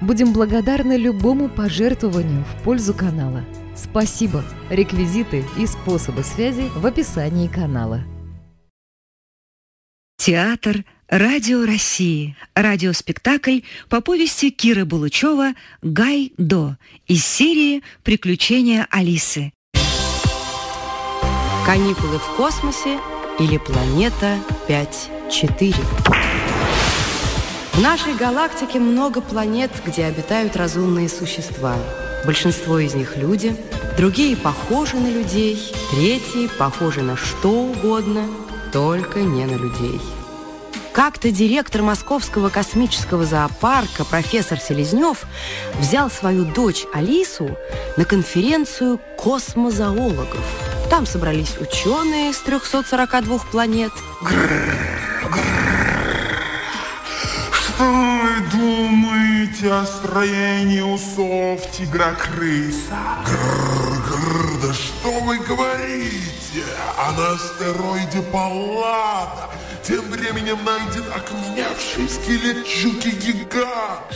Будем благодарны любому пожертвованию в пользу канала. Спасибо! Реквизиты и способы связи в описании канала. Театр Радио России. Радиоспектакль по повести Киры Булычева «Гай До» из серии «Приключения Алисы». Каникулы в космосе или планета 5-4. В нашей галактике много планет, где обитают разумные существа. Большинство из них люди, другие похожи на людей, третьи похожи на что угодно, только не на людей. Как-то директор Московского космического зоопарка профессор Селезнев взял свою дочь Алису на конференцию космозоологов. Там собрались ученые с 342 планет. Что вы думаете о строении усов тигра-крыса? Грррр, да что вы говорите? А на астероиде Паллада тем временем найден окаменевший скелет щуки-гигант.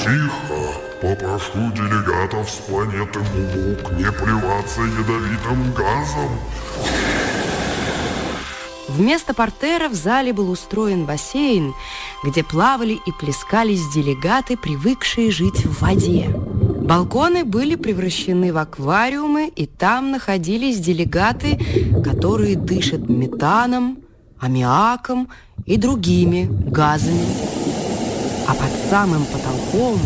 Тихо! Попрошу делегатов с планеты Мулук не плеваться ядовитым газом. Вместо портера в зале был устроен бассейн, где плавали и плескались делегаты, привыкшие жить в воде. Балконы были превращены в аквариумы, и там находились делегаты, которые дышат метаном, аммиаком и другими газами. А под самым потолком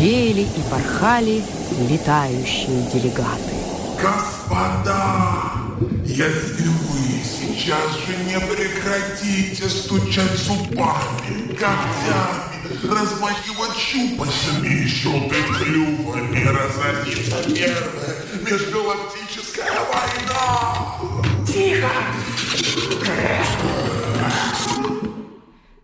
реяли и порхали летающие делегаты. Господа, если вы сейчас же не прекратите стучать зубами, когтями, размахивать щупальцами щелкать клювами, разразится первая межгалактическая война! Тихо!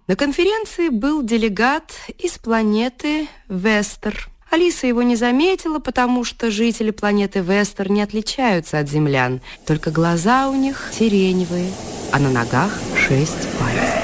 На конференции был делегат из планеты Вестер. Алиса его не заметила, потому что жители планеты Вестер не отличаются от землян. Только глаза у них сиреневые, а на ногах шесть пальцев.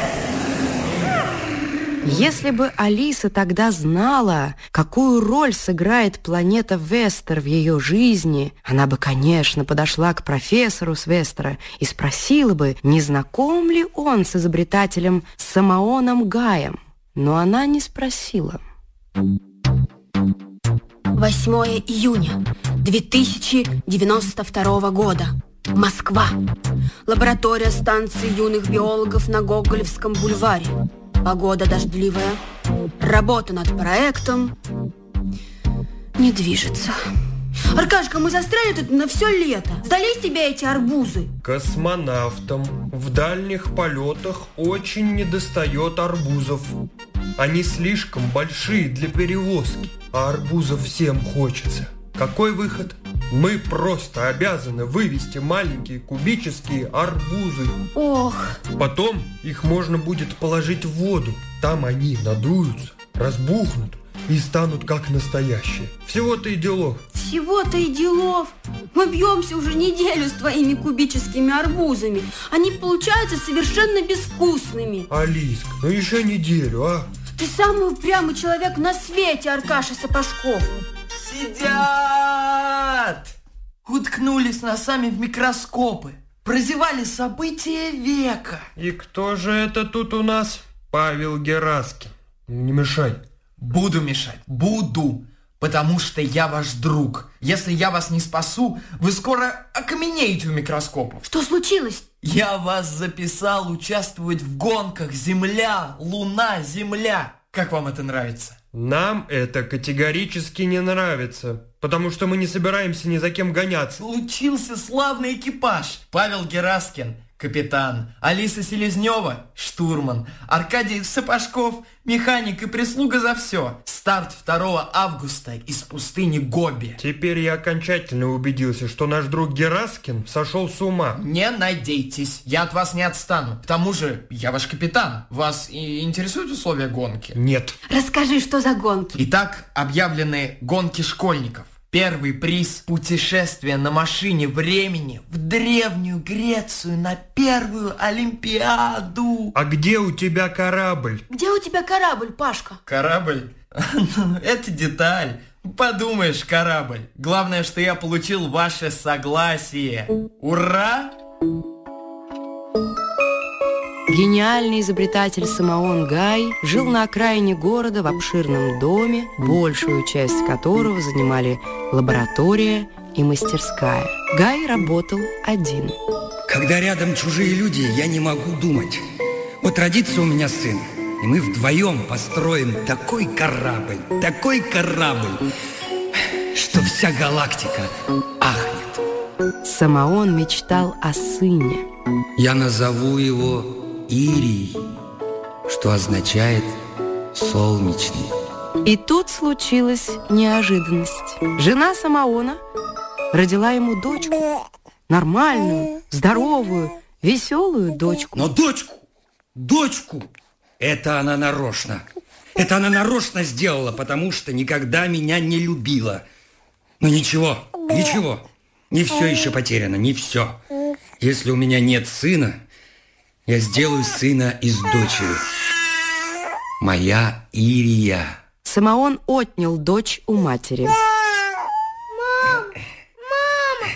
Если бы Алиса тогда знала, какую роль сыграет планета Вестер в ее жизни, она бы, конечно, подошла к профессору с Вестера и спросила бы, не знаком ли он с изобретателем Самооном Гаем. Но она не спросила. 8 июня 2092 года. Москва. Лаборатория станции юных биологов на Гоголевском бульваре. Погода дождливая. Работа над проектом не движется. Аркашка, мы застряли тут на все лето. Сдались тебе эти арбузы? Космонавтам в дальних полетах очень недостает арбузов. Они слишком большие для перевозки, а арбузов всем хочется. Какой выход? Мы просто обязаны вывести маленькие кубические арбузы. Ох, Потом их можно будет положить в воду. Там они надуются, разбухнут и станут как настоящие. Всего-то и делов. всего-то и делов. Мы бьемся уже неделю с твоими кубическими арбузами. Они получаются совершенно безвкусными. Алиска, ну еще неделю, а? Ты самый упрямый человек на свете, Аркаша Сапожков. Сидят! Уткнулись носами в микроскопы. Прозевали события века. И кто же это тут у нас? Павел Гераскин. Не мешай. Буду мешать, буду. Потому что я ваш друг. Если я вас не спасу, вы скоро окаменеете у микроскопов. Что случилось? Я вас записал участвовать в гонках Земля, Луна, Земля. Как вам это нравится? Нам это категорически не нравится, потому что мы не собираемся ни за кем гоняться. Случился славный экипаж. Павел Гераскин, капитан, Алиса Селезнева – штурман, Аркадий Сапожков – механик и прислуга за все. Старт 2 августа из пустыни Гоби. Теперь я окончательно убедился, что наш друг Гераскин сошел с ума. Не надейтесь, я от вас не отстану. К тому же, я ваш капитан. Вас и интересуют условия гонки? Нет. Расскажи, что за гонки? Итак, объявлены гонки школьников. Первый приз – путешествие на машине времени в Древнюю Грецию на первую Олимпиаду. А где у тебя корабль? Где у тебя корабль, Пашка? Корабль? Ну, это деталь. Подумаешь, корабль. Главное, что я получил ваше согласие. Ура! Гениальный изобретатель Самоон Гай жил на окраине города в обширном доме, большую часть которого занимали лаборатория и мастерская. Гай работал один. Когда рядом чужие люди, я не могу думать. Вот родится у меня сын, и мы вдвоем построим такой корабль, такой корабль, что вся галактика ахнет. Самоон мечтал о сыне. Я назову его Ирий, что означает солнечный. И тут случилась неожиданность. Жена Самоона родила ему дочку. Нормальную, здоровую, веселую дочку. Но дочку, дочку, это она нарочно. Это она нарочно сделала, потому что никогда меня не любила. Но ничего, ничего, не все еще потеряно, не все. Если у меня нет сына, я сделаю сына из дочери. Моя Ирия. Самоон отнял дочь у матери.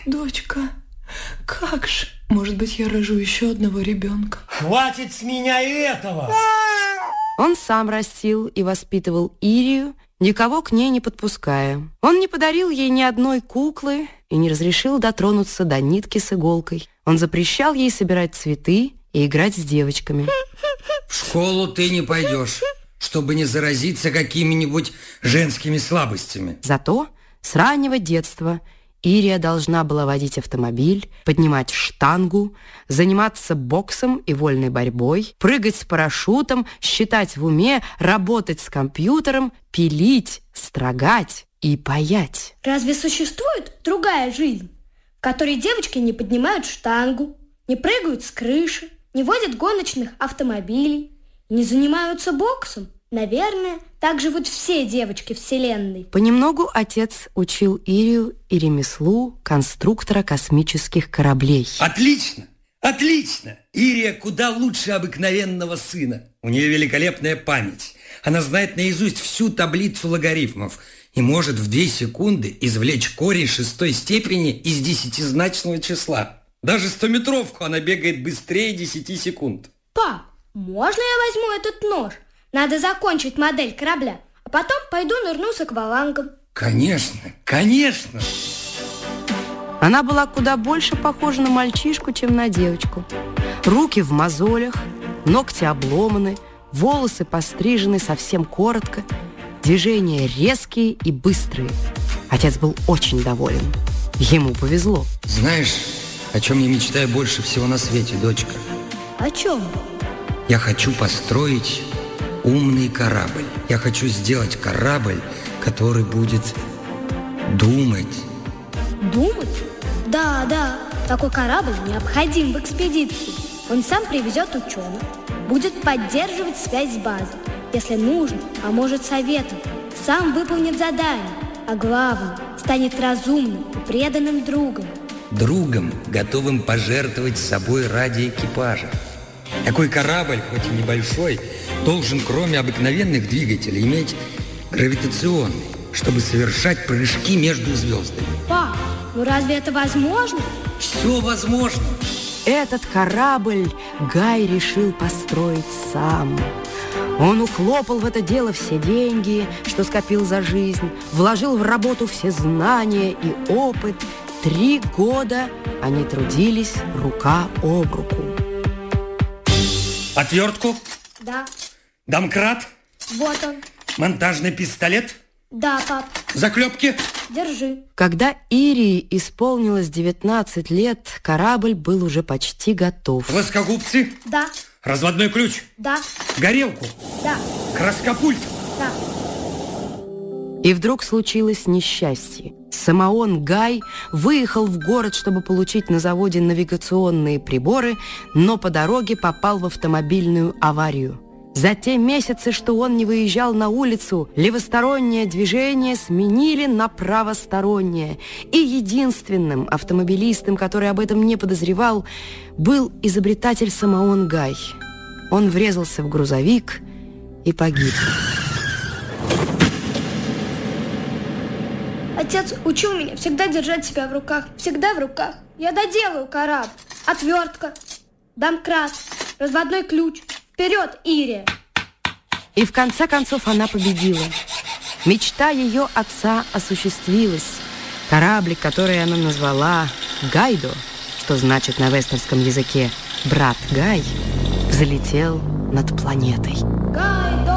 Дочка, как же? Может быть, я рожу еще одного ребенка? Хватит с меня этого! Он сам растил и воспитывал Ирию, никого к ней не подпуская. Он не подарил ей ни одной куклы и не разрешил дотронуться до нитки с иголкой. Он запрещал ей собирать цветы и играть с девочками. В школу ты не пойдешь, чтобы не заразиться какими-нибудь женскими слабостями. Зато с раннего детства Ирия должна была водить автомобиль, поднимать штангу, заниматься боксом и вольной борьбой, прыгать с парашютом, считать в уме, работать с компьютером, пилить, строгать и паять. Разве существует другая жизнь, в которой девочки не поднимают штангу, не прыгают с крыши, не водят гоночных автомобилей, не занимаются боксом? Наверное, так живут все девочки Вселенной. Понемногу отец учил Ирию и ремеслу конструктора космических кораблей. Отлично! Отлично! Ирия куда лучше обыкновенного сына. У нее великолепная память. Она знает наизусть всю таблицу логарифмов и может в две секунды извлечь корень шестой степени из десятизначного числа. Даже стометровку она бегает быстрее 10 секунд. Пап, можно я возьму этот нож? Надо закончить модель корабля, а потом пойду нырну с аквалангом. Конечно, конечно. Она была куда больше похожа на мальчишку, чем на девочку. Руки в мозолях, ногти обломаны, волосы пострижены совсем коротко, движения резкие и быстрые. Отец был очень доволен. Ему повезло. Знаешь, о чем я мечтаю больше всего на свете, дочка? О чем? Я хочу построить умный корабль. Я хочу сделать корабль, который будет думать. Думать? Да, да. Такой корабль необходим в экспедиции. Он сам привезет ученых, будет поддерживать связь с базой. Если нужно, поможет советом, сам выполнит задание, а главное, станет разумным и преданным другом. Другом, готовым пожертвовать собой ради экипажа. Такой корабль, хоть и небольшой, должен, кроме обыкновенных двигателей, иметь гравитационный, чтобы совершать прыжки между звездами. Пап, ну разве это возможно? Все возможно. Этот корабль Гай решил построить сам. Он ухлопал в это дело все деньги, что скопил за жизнь, вложил в работу все знания и опыт. Три года они трудились рука об руку. Отвертку? Да. Домкрат? Вот он. Монтажный пистолет? Да, пап. Заклепки? Держи. Когда Ирии исполнилось 19 лет, корабль был уже почти готов. Плоскогубцы? Да. Разводной ключ? Да. Горелку? Да. Краскопульт? Да. И вдруг случилось несчастье. Самоон Гай выехал в город, чтобы получить на заводе навигационные приборы, но по дороге попал в автомобильную аварию. За те месяцы, что он не выезжал на улицу, левостороннее движение сменили на правостороннее. И единственным автомобилистом, который об этом не подозревал, был изобретатель Самоон Гай. Он врезался в грузовик и погиб. Отец учил меня всегда держать себя в руках. Всегда в руках. Я доделаю корабль. Отвертка, домкрат, разводной ключ. Вперед, Ирия! И в конце концов она победила. Мечта ее отца осуществилась. Кораблик, который она назвала Гайдо, что значит на вестерском языке «брат Гай», взлетел над планетой. Гайдо!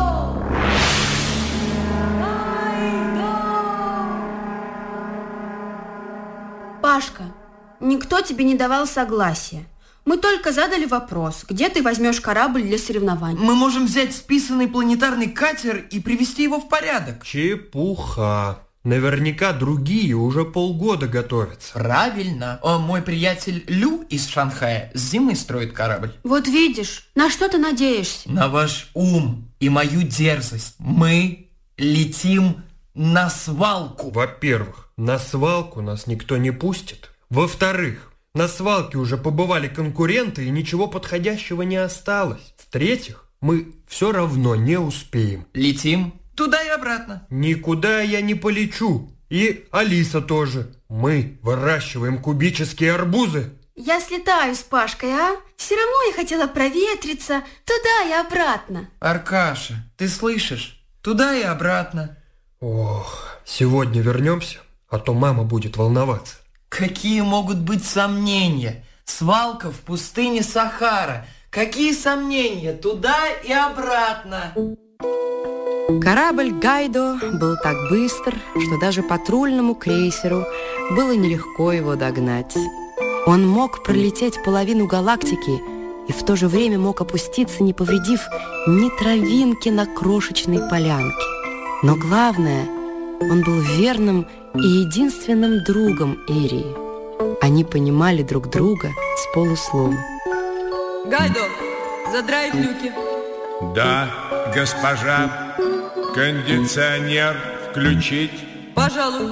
Пашка, никто тебе не давал согласия. Мы только задали вопрос, где ты возьмешь корабль для соревнований. Мы можем взять списанный планетарный катер и привести его в порядок. Чепуха. Наверняка другие уже полгода готовятся. Правильно. О, мой приятель Лю из Шанхая с зимы строит корабль. Вот видишь, на что ты надеешься? На ваш ум и мою дерзость. Мы летим на свалку. Во-первых, на свалку нас никто не пустит. Во-вторых, на свалке уже побывали конкуренты и ничего подходящего не осталось. В-третьих, мы все равно не успеем. Летим туда и обратно. Никуда я не полечу. И Алиса тоже. Мы выращиваем кубические арбузы. Я слетаю с Пашкой, а? Все равно я хотела проветриться туда и обратно. Аркаша, ты слышишь? Туда и обратно. Ох, сегодня вернемся, а то мама будет волноваться. Какие могут быть сомнения? Свалка в пустыне Сахара. Какие сомнения? Туда и обратно. Корабль Гайдо был так быстр, что даже патрульному крейсеру было нелегко его догнать. Он мог пролететь половину галактики и в то же время мог опуститься, не повредив ни травинки на крошечной полянке. Но главное, он был верным и единственным другом Ирии. Они понимали друг друга с полуслова. Гайдо, задраить люки. Да, госпожа. Кондиционер включить. Пожалуй.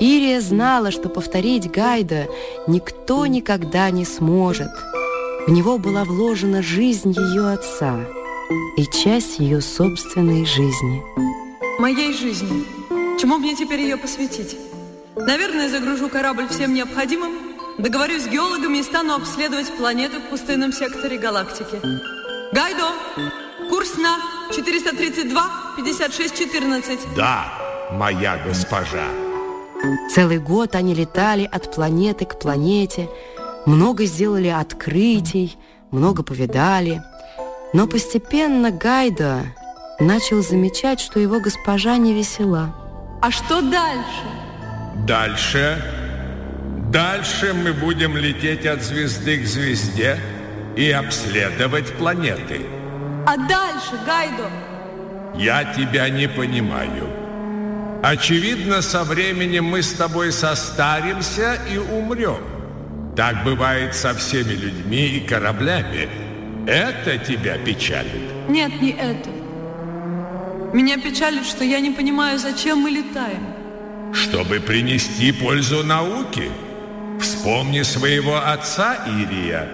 Ирия знала, что повторить Гайда никто никогда не сможет. В него была вложена жизнь ее отца и часть ее собственной жизни. Моей жизни. Чему мне теперь ее посвятить? Наверное, загружу корабль всем необходимым, договорюсь с геологами и стану обследовать планеты в пустынном секторе галактики. Гайдо, курс на 432-56-14. Да, моя госпожа. Целый год они летали от планеты к планете, много сделали открытий, много повидали. Но постепенно Гайдо начал замечать, что его госпожа не весела. А что дальше? Дальше? Дальше мы будем лететь от звезды к звезде и обследовать планеты. А дальше, Гайдо? Я тебя не понимаю. Очевидно, со временем мы с тобой состаримся и умрем. Так бывает со всеми людьми и кораблями. Это тебя печалит? Нет, не это. Меня печалит, что я не понимаю, зачем мы летаем. Чтобы принести пользу науке. Вспомни своего отца, Ирия.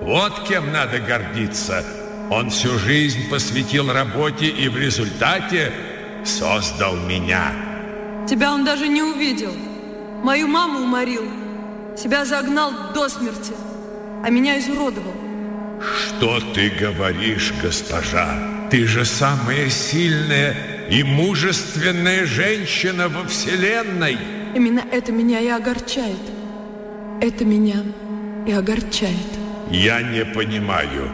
Вот кем надо гордиться. Он всю жизнь посвятил работе и в результате создал меня. Тебя он даже не увидел. Мою маму уморил. Себя загнал до смерти, а меня изуродовал. Что ты говоришь, госпожа? Ты же самая сильная и мужественная женщина во Вселенной. Именно это меня и огорчает. Это меня и огорчает. Я не понимаю.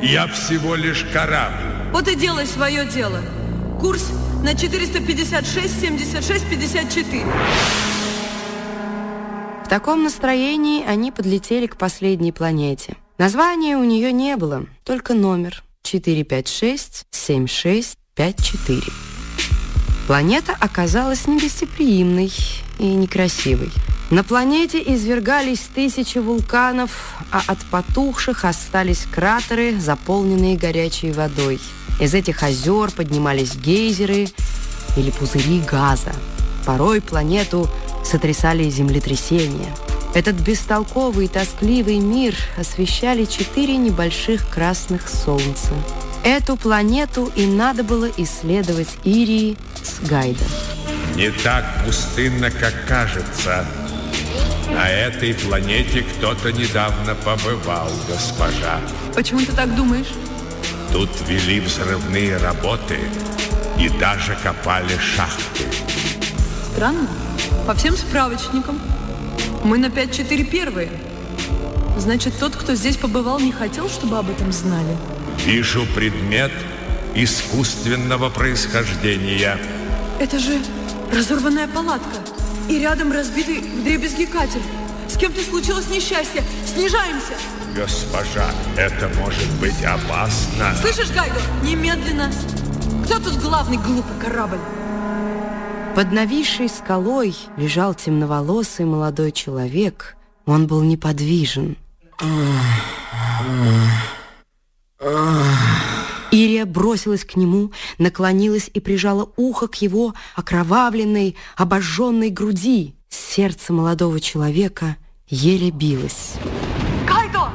Я всего лишь корабль. Вот и делай свое дело. Курс на 456, 76, 54. В таком настроении они подлетели к последней планете. Названия у нее не было, только номер 456-7654. Планета оказалась негостеприимной и некрасивой. На планете извергались тысячи вулканов, а от потухших остались кратеры, заполненные горячей водой. Из этих озер поднимались гейзеры или пузыри газа. Порой планету сотрясали землетрясения. Этот бестолковый и тоскливый мир освещали четыре небольших красных солнца. Эту планету и надо было исследовать Ирии с Гайдом. Не так пустынно, как кажется. На этой планете кто-то недавно побывал, госпожа. Почему ты так думаешь? Тут вели взрывные работы и даже копали шахты. Странно. По всем справочникам. Мы на 5-4 первые. Значит, тот, кто здесь побывал, не хотел, чтобы об этом знали. Вижу предмет искусственного происхождения. Это же разорванная палатка. И рядом разбитый вдребезги катер. С кем-то случилось несчастье. Снижаемся. Госпожа, это может быть опасно. Слышишь, Гайдо? Немедленно. Кто тут главный глупый корабль? Под нависшей скалой лежал темноволосый молодой человек. Он был неподвижен. Ирия бросилась к нему, наклонилась и прижала ухо к его окровавленной, обожженной груди. Сердце молодого человека еле билось. Кайдо!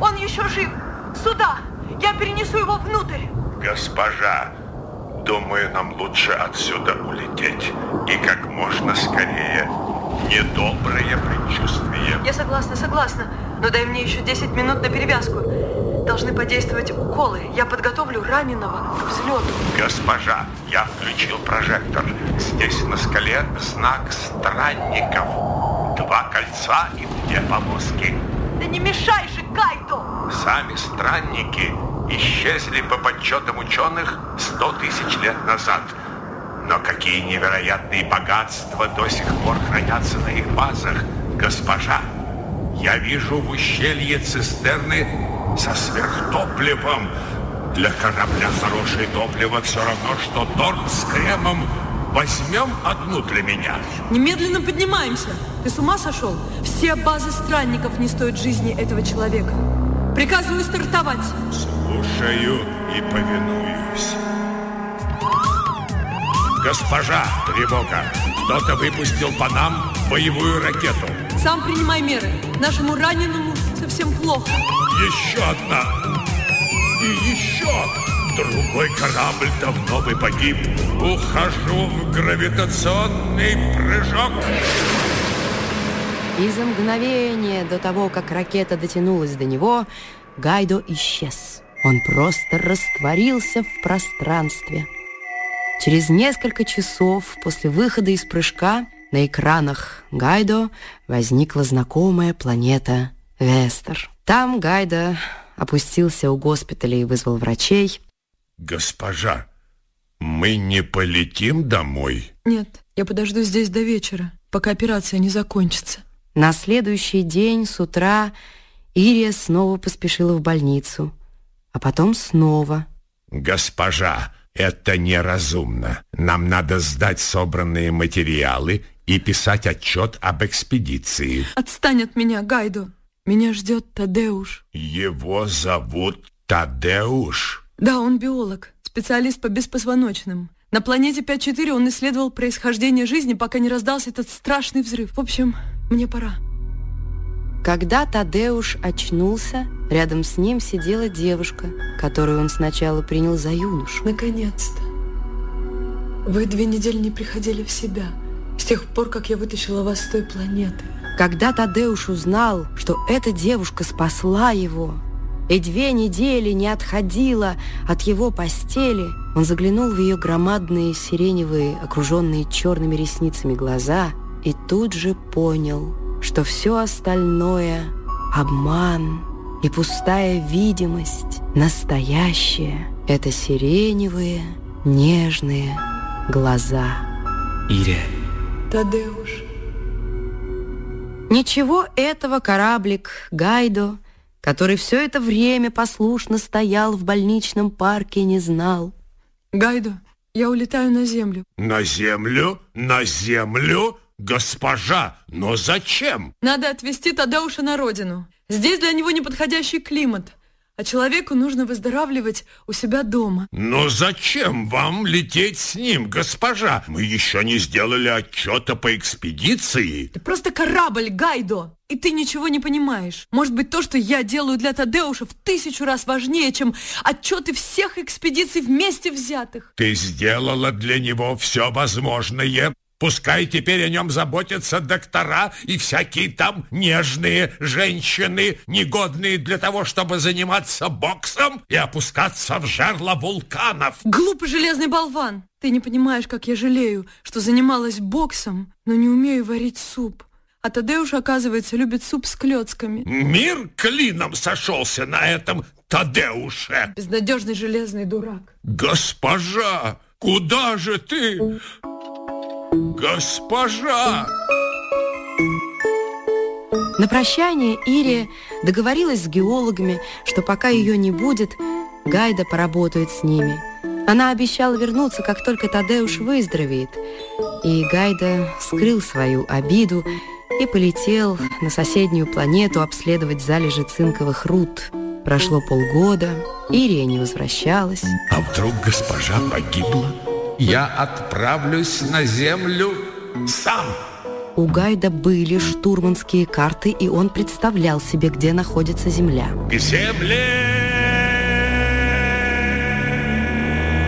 Он еще жив! Сюда! Я перенесу его внутрь! Госпожа, думаю, нам лучше отсюда улететь. И как можно скорее. Недоброе предчувствие. Я согласна, согласна. Но дай мне еще 10 минут на перевязку. Должны подействовать уколы. Я подготовлю раненого к взлету. Госпожа, я включил прожектор. Здесь на скале знак странников. Два кольца и две полоски. Да не мешай же, Кайдо! Сами странники исчезли по подсчетам ученых сто тысяч лет назад. Но какие невероятные богатства до сих пор хранятся на их базах, госпожа. Я вижу в ущелье цистерны со сверхтопливом. Для корабля хорошее топливо все равно, что торт с кремом. Возьмем одну для меня. Немедленно поднимаемся. Ты с ума сошел? Все базы странников не стоят жизни этого человека. Приказываю стартовать. Слушаю и повинуюсь. Госпожа, тревога! Кто-то выпустил по нам боевую ракету. Сам принимай меры. Нашему раненому совсем плохо. Еще одна. И еще. Другой корабль давно бы погиб. Ухожу в гравитационный прыжок. И за мгновение до того, как ракета дотянулась до него, Гайдо исчез. Он просто растворился в пространстве. Через несколько часов после выхода из прыжка на экранах Гайдо возникла знакомая планета Вестер. Там Гайдо опустился у госпиталя и вызвал врачей. Госпожа, мы не полетим домой? Нет, я подожду здесь до вечера, пока операция не закончится. На следующий день с утра Ирия снова поспешила в больницу, а потом снова. Госпожа, это неразумно. Нам надо сдать собранные материалы и писать отчет об экспедиции. Отстань от меня, Гайдо. Меня ждет Тадеуш. Его зовут Тадеуш? Да, он биолог, специалист по беспозвоночным. На планете 5-4 он исследовал происхождение жизни, пока не раздался этот страшный взрыв. В общем, мне пора. Когда Тадеуш очнулся, рядом с ним сидела девушка, которую он сначала принял за юношу. Наконец-то. Вы две недели не приходили в себя, с тех пор, как я вытащила вас с той планеты. Когда Тадеуш узнал, что эта девушка спасла его, и две недели не отходила от его постели, он заглянул в ее громадные сиреневые, окруженные черными ресницами глаза и тут же понял, что все остальное — обман и пустая видимость, настоящее — это сиреневые, нежные глаза. Ирия. Тадеуш. Ничего этого кораблик Гайдо, который все это время послушно стоял в больничном парке, не знал. Гайдо, я улетаю на землю. На землю? На землю? Госпожа, но зачем? Надо отвезти Тадеуша на родину. Здесь для него неподходящий климат а человеку нужно выздоравливать у себя дома. Но зачем вам лететь с ним, госпожа? Мы еще не сделали отчета по экспедиции. Ты просто корабль, Гайдо, и ты ничего не понимаешь. Может быть, то, что я делаю для Тадеуша в тысячу раз важнее, чем отчеты всех экспедиций вместе взятых. Ты сделала для него все возможное, Пускай теперь о нем заботятся доктора и всякие там нежные женщины, негодные для того, чтобы заниматься боксом и опускаться в жерло вулканов. Глупый железный болван! Ты не понимаешь, как я жалею, что занималась боксом, но не умею варить суп. А Тадеуш, оказывается, любит суп с клетками. Мир клином сошелся на этом Тадеуше. Безнадежный железный дурак. Госпожа, куда же ты? Госпожа! На прощание Ирия договорилась с геологами, что пока ее не будет, Гайда поработает с ними. Она обещала вернуться, как только Тадеуш выздоровеет. И Гайда скрыл свою обиду и полетел на соседнюю планету обследовать залежи цинковых руд. Прошло полгода, Ирия не возвращалась. А вдруг госпожа погибла? Я отправлюсь на землю сам. У Гайда были штурманские карты, и он представлял себе, где находится земля. К земле!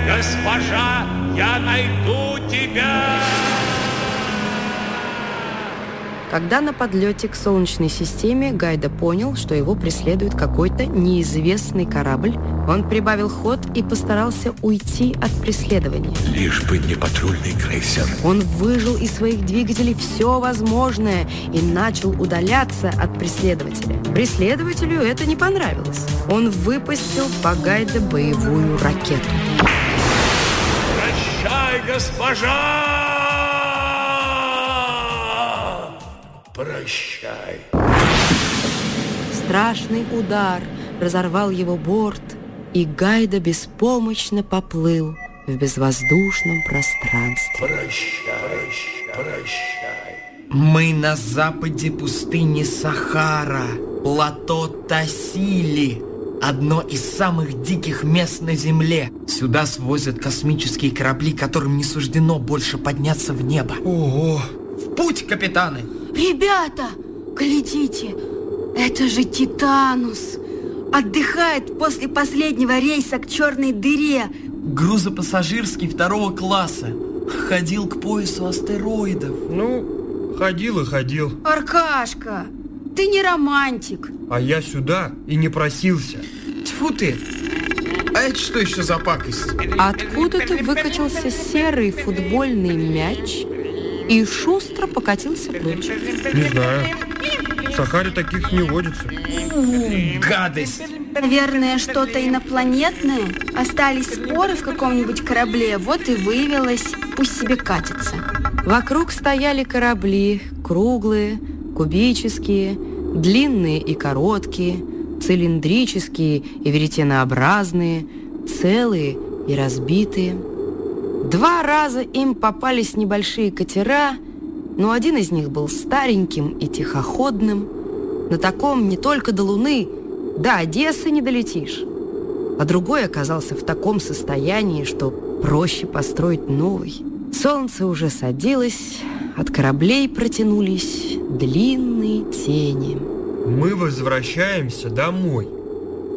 Госпожа, я найду тебя! Когда на подлете к Солнечной системе Гайда понял, что его преследует какой-то неизвестный корабль, он прибавил ход и постарался уйти от преследования. Лишь бы не патрульный крейсер. Он выжил из своих двигателей все возможное и начал удаляться от преследователя. Преследователю это не понравилось. Он выпустил по Гайда боевую ракету. Прощай, госпожа! Прощай. Страшный удар разорвал его борт, и Гайда беспомощно поплыл в безвоздушном пространстве. Прощай, прощай. Мы на западе пустыни Сахара, плато Тасили, одно из самых диких мест на Земле. Сюда свозят космические корабли, которым не суждено больше подняться в небо. Ого! В путь, капитаны! Ребята, глядите, это же Титанус. Отдыхает после последнего рейса к черной дыре. Грузопассажирский второго класса. Ходил к поясу астероидов. Ну, ходил и ходил. Аркашка, ты не романтик. А я сюда и не просился. Тьфу ты! А это что еще за пакость? Откуда-то выкатился серый футбольный мяч и шустро покатился прочь. Не знаю. В Сахаре таких не водится. Гадость! Наверное, что-то инопланетное. Остались споры в каком-нибудь корабле, вот и выявилось. Пусть себе катится. Вокруг стояли корабли, круглые, кубические, длинные и короткие, цилиндрические и веретенообразные, целые и разбитые – Два раза им попались небольшие катера, но один из них был стареньким и тихоходным. На таком не только до Луны, до Одессы не долетишь. А другой оказался в таком состоянии, что проще построить новый. Солнце уже садилось, от кораблей протянулись длинные тени. Мы возвращаемся домой.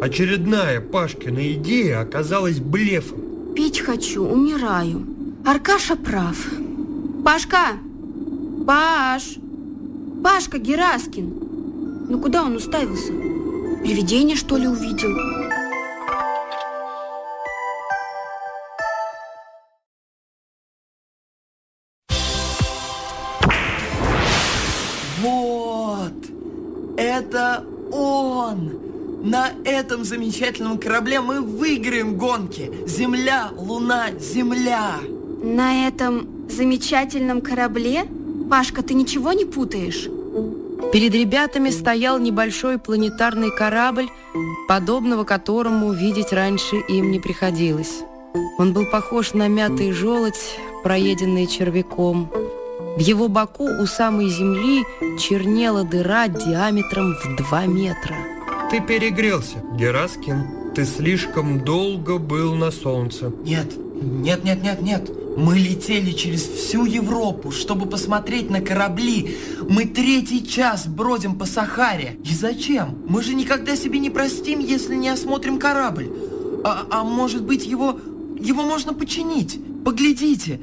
Очередная Пашкина идея оказалась блефом. Пить хочу, умираю. Аркаша прав. Пашка! Паш! Пашка Гераскин! Ну куда он уставился? Привидение, что ли, увидел? Вот! Это он! На этом замечательном корабле мы выиграем гонки. Земля, Луна, Земля. На этом замечательном корабле? Пашка, ты ничего не путаешь? Перед ребятами стоял небольшой планетарный корабль, подобного которому видеть раньше им не приходилось. Он был похож на мятый желудь, проеденный червяком. В его боку у самой земли чернела дыра диаметром в два метра. Ты перегрелся, Гераскин. Ты слишком долго был на солнце. Нет, нет, нет, нет, нет. Мы летели через всю Европу, чтобы посмотреть на корабли. Мы третий час бродим по Сахаре. И зачем? Мы же никогда себе не простим, если не осмотрим корабль. А, а может быть, его, его можно починить? Поглядите,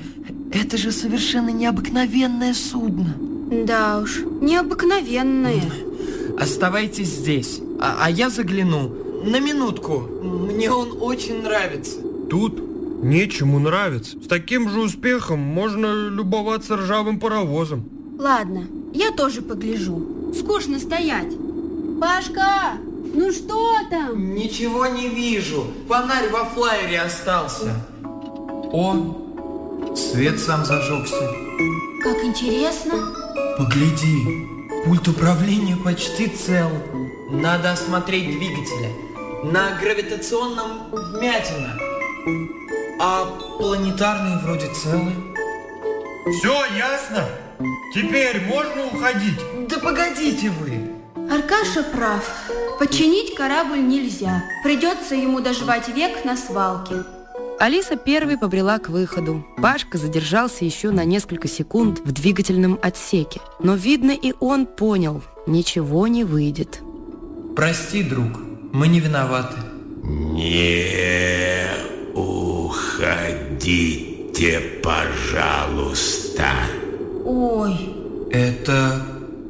это же совершенно необыкновенное судно. Да уж, необыкновенное. Оставайтесь здесь, а, а я загляну. На минутку. Мне он очень нравится. Тут нечему нравится. С таким же успехом можно любоваться ржавым паровозом. Ладно, я тоже погляжу. Скучно стоять. Пашка, ну что там? Ничего не вижу. Фонарь во флайере остался. О, свет сам зажегся. Как интересно. Погляди, пульт управления почти цел. Надо осмотреть двигателя. На гравитационном вмятина. А планетарные вроде целы. Все ясно? Теперь можно уходить? Да погодите вы. Аркаша прав. Починить корабль нельзя. Придется ему доживать век на свалке. Алиса первой побрела к выходу. Пашка задержался еще на несколько секунд в двигательном отсеке. Но, видно, и он понял, ничего не выйдет. Прости, друг, мы не виноваты. Не уходите, пожалуйста. Ой. Это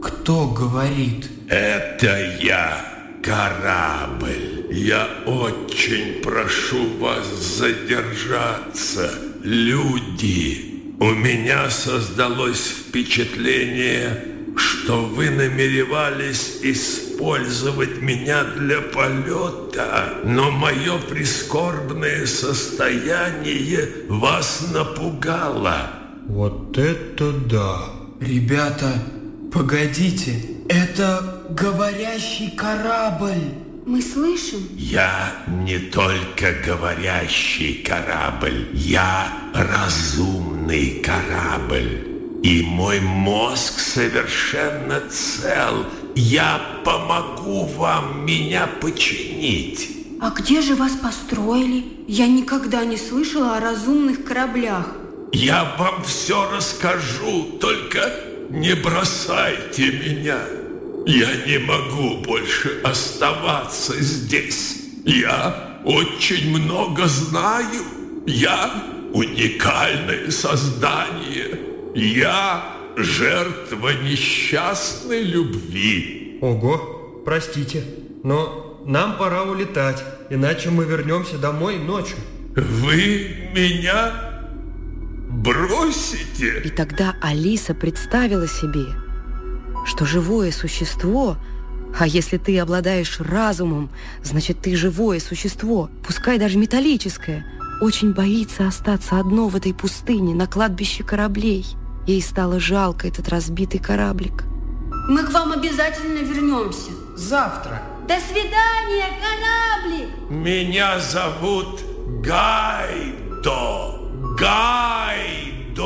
кто говорит? Это я, корабль. Я очень прошу вас задержаться, люди. У меня создалось впечатление, что вы намеревались использовать меня для полета, но мое прискорбное состояние вас напугало. Вот это да! Ребята, погодите, это говорящий корабль. Мы слышим? Я не только говорящий корабль, я разумный корабль. И мой мозг совершенно цел. Я помогу вам меня починить. А где же вас построили? Я никогда не слышала о разумных кораблях. Я вам все расскажу, только не бросайте меня. Я не могу больше оставаться здесь. Я очень много знаю. Я уникальное создание. Я жертва несчастной любви. Ого, простите, но нам пора улетать, иначе мы вернемся домой ночью. Вы меня бросите? И тогда Алиса представила себе, что живое существо, а если ты обладаешь разумом, значит ты живое существо, пускай даже металлическое, очень боится остаться одно в этой пустыне на кладбище кораблей. Ей стало жалко этот разбитый кораблик. Мы к вам обязательно вернемся. Завтра. До свидания, кораблик! Меня зовут Гайдо. Гайдо.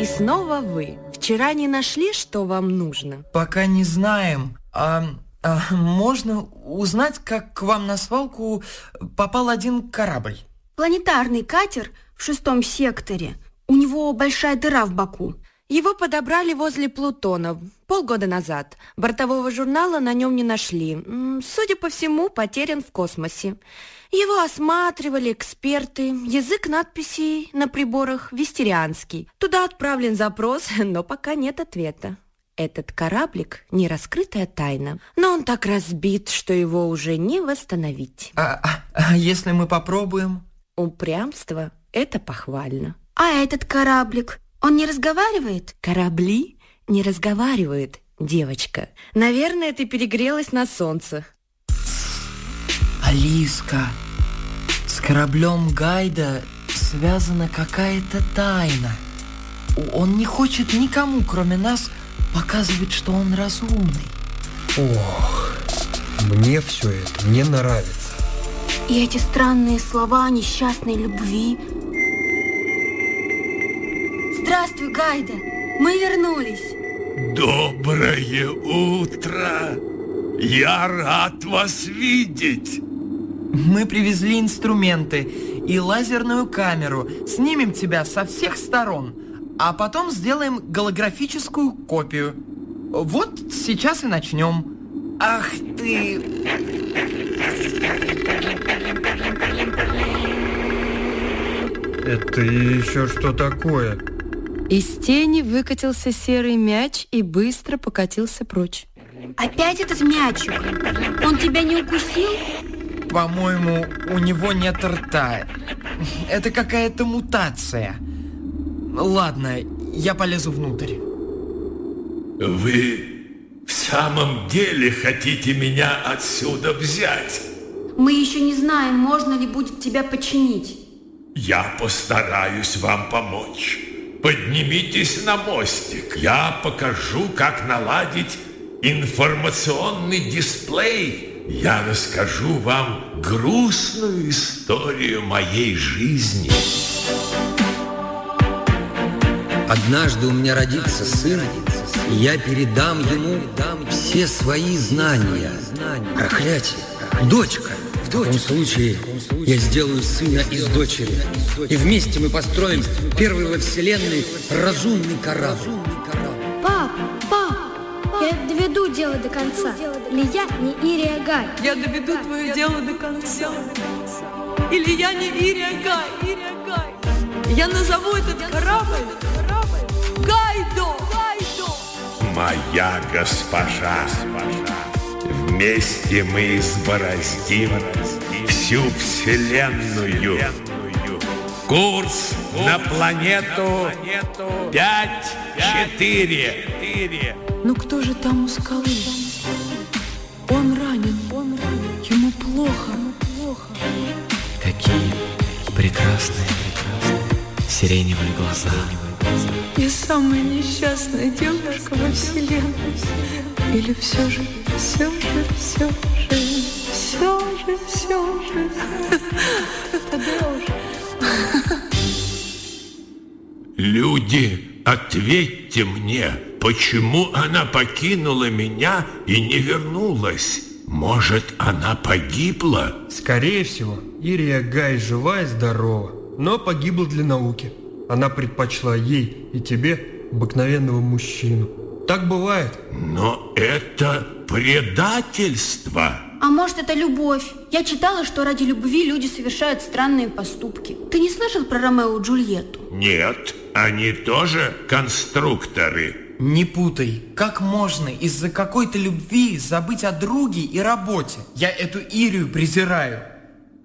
И снова вы. Вчера не нашли, что вам нужно? Пока не знаем. А, а можно узнать, как к вам на свалку попал один корабль? Планетарный катер в шестом секторе. У него большая дыра в боку. Его подобрали возле Плутона полгода назад. Бортового журнала на нем не нашли. Судя по всему, потерян в космосе. Его осматривали эксперты. Язык надписей на приборах вестерианский. Туда отправлен запрос, но пока нет ответа. Этот кораблик – не раскрытая тайна, но он так разбит, что его уже не восстановить. А, а, а если мы попробуем? Упрямство – это похвально. А этот кораблик, он не разговаривает? Корабли не разговаривают, Девочка, наверное, ты перегрелась на солнце. Алиска, с кораблем Гайда связана какая-то тайна. Он не хочет никому, кроме нас, показывать, что он разумный. Ох, мне все это не нравится. И эти странные слова о несчастной любви. Здравствуй, Гайда! Мы вернулись! Доброе утро! Я рад вас видеть! Мы привезли инструменты и лазерную камеру. Снимем тебя со всех сторон, а потом сделаем голографическую копию. Вот сейчас и начнем. Ах ты... Это еще что такое? Из тени выкатился серый мяч и быстро покатился прочь. Опять этот мячик? Он тебя не укусил? По-моему, у него нет рта. Это какая-то мутация. Ладно, я полезу внутрь. Вы в самом деле хотите меня отсюда взять? Мы еще не знаем, можно ли будет тебя починить. Я постараюсь вам помочь. Поднимитесь на мостик. Я покажу, как наладить информационный дисплей. Я расскажу вам грустную историю моей жизни. Однажды у меня родится сын, и я передам ему все свои знания. Проклятие! Дочка! В таком случае я сделаю сына из дочери. И вместе мы построим первый во Вселенной разумный корабль. Я доведу дело до конца. Или я не Ирия Гай. Я доведу твое дело до конца. Или я не Ирия Гай. Ирия Гай. Я назову этот корабль Гайдо. Гайдо. Моя госпожа, вместе мы избороздим всю Вселенную. Курс на планету 5-4. Ну кто же там у скалы? Он ранен, он ранен. Ему плохо, ему плохо. Какие прекрасные, сиреневые глаза. Я самая несчастная девушка во вселенной. Или все же, все же, все же, все же, все же. Тадеуш. Люди, ответьте мне, почему она покинула меня и не вернулась? Может, она погибла? Скорее всего, Ирия Гай жива и здорова, но погибла для науки. Она предпочла ей и тебе обыкновенного мужчину. Так бывает. Но это предательство. А может, это любовь? Я читала, что ради любви люди совершают странные поступки. Ты не слышал про Ромео и Джульетту? Нет, они тоже конструкторы. Не путай. Как можно из-за какой-то любви забыть о друге и работе? Я эту Ирию презираю.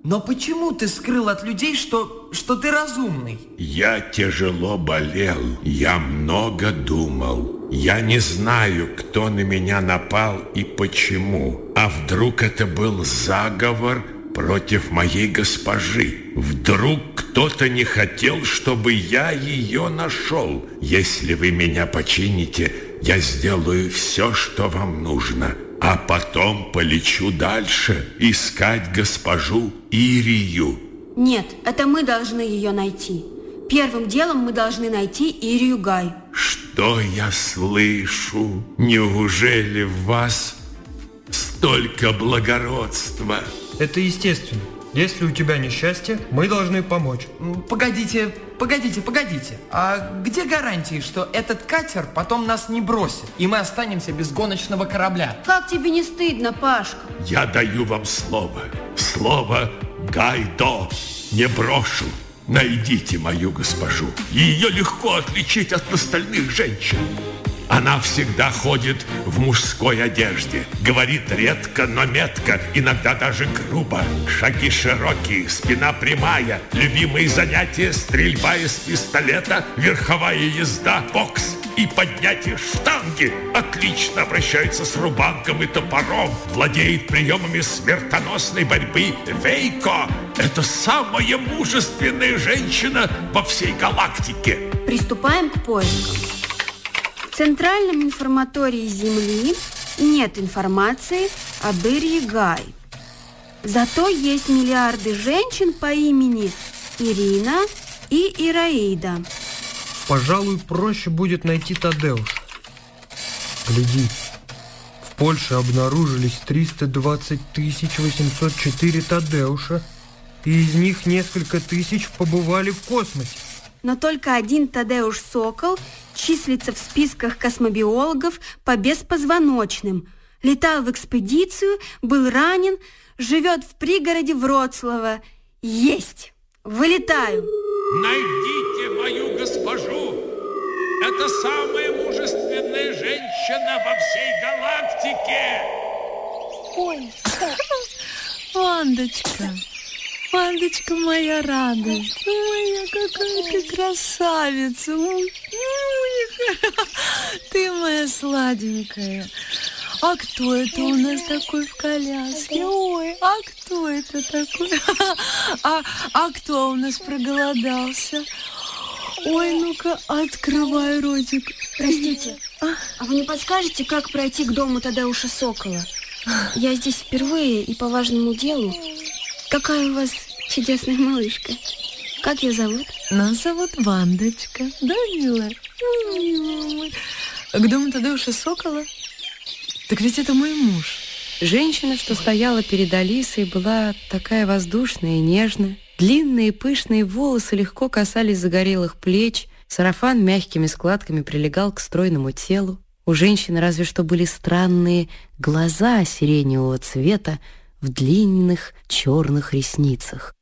Но почему ты скрыл от людей, что, что ты разумный? Я тяжело болел, я много думал. Я не знаю, кто на меня напал и почему. А вдруг это был заговор против моей госпожи? Вдруг кто-то не хотел, чтобы я ее нашел? Если вы меня почините, я сделаю все, что вам нужно. А потом полечу дальше искать госпожу Ирию. Нет, это мы должны ее найти. Первым делом мы должны найти Ирию Гай. Что я слышу? Неужели в вас столько благородства? Это естественно. Если у тебя несчастье, мы должны помочь. Погодите, погодите, погодите. А где гарантии, что этот катер потом нас не бросит, и мы останемся без гоночного корабля? Как тебе не стыдно, Пашка? Я даю вам слово. Слово Гайдо. Не брошу. Найдите мою госпожу. Ее легко отличить от остальных женщин. Она всегда ходит в мужской одежде. Говорит редко, но метко, иногда даже грубо. Шаги широкие, спина прямая. Любимые занятия – стрельба из пистолета, верховая езда, бокс. и поднятие штанги. Отлично обращается с рубанком и топором. Владеет приемами смертоносной борьбы. Вейко – это самая мужественная женщина во всей галактике. Приступаем к поискам. В центральном информатории Земли нет информации об Ирии Гай. Зато есть миллиарды женщин по имени Ирина и Ираида. Пожалуй, проще будет найти Тадеуш. Гляди, в Польше обнаружились 320 804 Тадеуша, и из них несколько тысяч побывали в космосе. Но только один Тадеуш Сокол числится в списках космобиологов по беспозвоночным. Летал в экспедицию, был ранен, живет в пригороде Вроцлава. Есть! Вылетаю! Найдите мою госпожу! Это самая мужественная женщина во всей галактике! Ой, Вандочка, Вандочка моя радость, моя какая ты красавица, ты моя сладенькая. А кто это у нас такой в коляске? Ой, а кто это такой? А, а кто у нас проголодался? Ой, ну-ка, открывай ротик. Простите, а вы не подскажете, как пройти к дому Тадеуша Сокола? Я здесь впервые и по важному делу. Какая у вас чудесная малышка. Как ее зовут? Нас зовут Вандочка. Да, милая? К дому Тадеуша Сокола? Так ведь это мой муж. Женщина, что стояла перед Алисой, была такая воздушная и нежная. Длинные пышные волосы легко касались загорелых плеч, сарафан мягкими складками прилегал к стройному телу. У женщины разве что были странные глаза сиреневого цвета в длинных черных ресницах.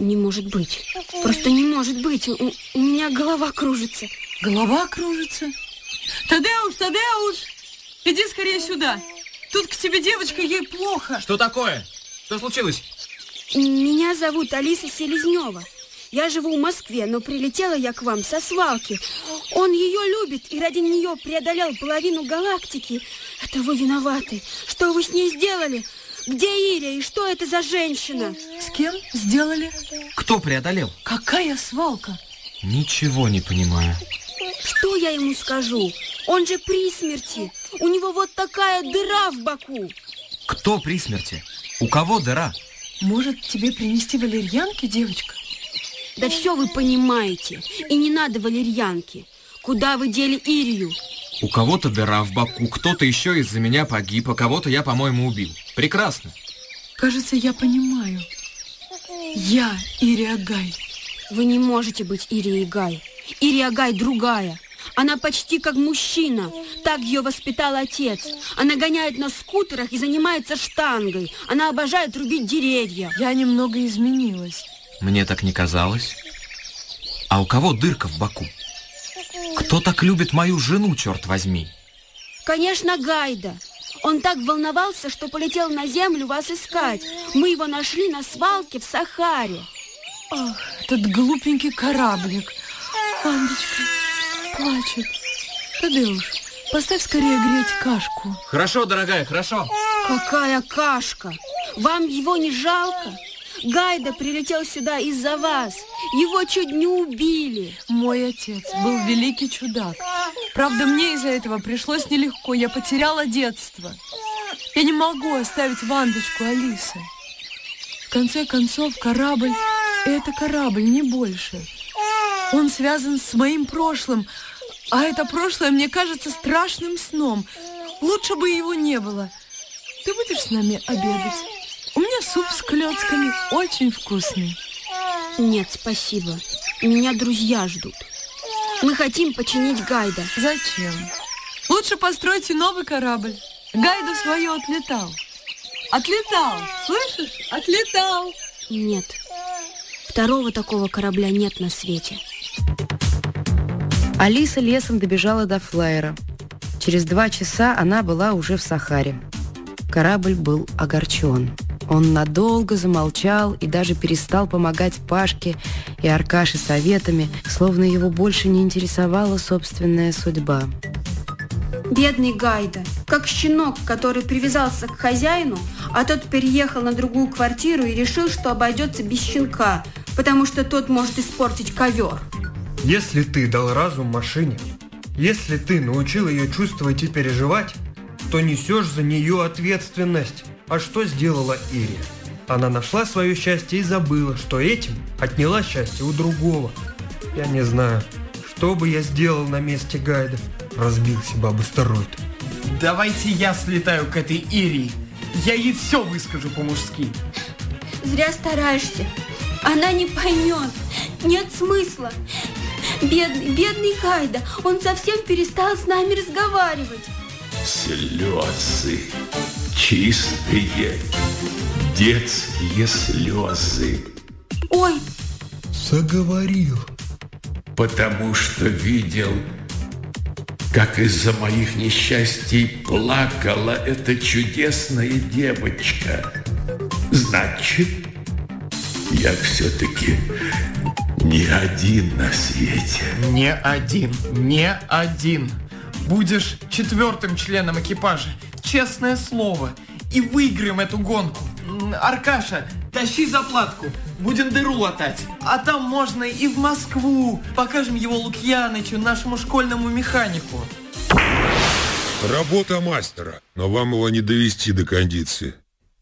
Не может быть. Просто не может быть. У, у меня голова кружится. Голова кружится? Тадеуш, Тадеуш! Иди скорее сюда. Тут к тебе девочка, ей плохо. Что такое? Что случилось? Меня зовут Алиса Селезнева. Я живу в Москве, но прилетела я к вам со свалки. Он ее любит и ради нее преодолел половину галактики. Это вы виноваты. Что вы с ней сделали? Где Ирия и что это за женщина? С кем сделали? Кто преодолел? Какая свалка? Ничего не понимаю. Что я ему скажу? Он же при смерти. У него вот такая дыра в боку. Кто при смерти? У кого дыра? Может, тебе принести валерьянки, девочка? Да все вы понимаете. И не надо валерьянки. Куда вы дели Ирию? У кого-то дыра в боку, кто-то еще из-за меня погиб, а кого-то я, по-моему, убил. Прекрасно. Кажется, я понимаю. Я Ирия Гай. Вы не можете быть Ирией Гай. Ирия Гай другая. Она почти как мужчина. Так ее воспитал отец. Она гоняет на скутерах и занимается штангой. Она обожает рубить деревья. Я немного изменилась. Мне так не казалось. А у кого дырка в боку? Кто так любит мою жену, черт возьми? Конечно, Гайда. Он так волновался, что полетел на землю вас искать. Мы его нашли на свалке в Сахаре. Ах, этот глупенький кораблик. Андочка плачет. Тадеуш, поставь скорее греть кашку. Хорошо, дорогая, хорошо. Какая кашка? Вам его не жалко? Гайда прилетел сюда из-за вас. Его чуть не убили. Мой отец был великий чудак. Правда, мне из-за этого пришлось нелегко. Я потеряла детство. Я не могу оставить Вандочку Алисы. В конце концов, корабль – это корабль, не больше. Он связан с моим прошлым, а это прошлое мне кажется страшным сном. Лучше бы его не было. Ты будешь с нами обедать? У меня суп с клетками очень вкусный. Нет, спасибо. Меня друзья ждут. Мы хотим починить Гайда. Зачем? Лучше постройте новый корабль. Гайда свое отлетал. Отлетал, слышишь? Отлетал. Нет. Второго такого корабля нет на свете. Алиса лесом добежала до флайера. Через два часа она была уже в Сахаре. Корабль был огорчен. Он надолго замолчал и даже перестал помогать Пашке и Аркаши советами, словно его больше не интересовала собственная судьба. Бедный Гайда, как щенок, который привязался к хозяину, а тот переехал на другую квартиру и решил, что обойдется без щенка, потому что тот может испортить ковер. Если ты дал разум машине, если ты научил ее чувствовать и переживать, то несешь за нее ответственность. А что сделала Ирия? Она нашла свое счастье и забыла, что этим отняла счастье у другого. Я не знаю, что бы я сделал на месте Гайда. Разбился бы об астероид. Давайте я слетаю к этой Ирии. Я ей все выскажу по-мужски. Зря стараешься. Она не поймет. Нет смысла. Бедный, бедный Гайда. Он совсем перестал с нами разговаривать. Слезы. Чистые детские слезы. Ой, Заговорил. Потому что видел, как из-за моих несчастий плакала эта чудесная девочка. Значит, я все-таки не один на свете. Не один, не один. Будешь четвертым членом экипажа. Честное слово. И выиграем эту гонку. Аркаша, тащи заплатку. Будем дыру латать. А там можно и в Москву. Покажем его Лукьянычу, нашему школьному механику. Работа мастера, но вам его не довести до кондиции.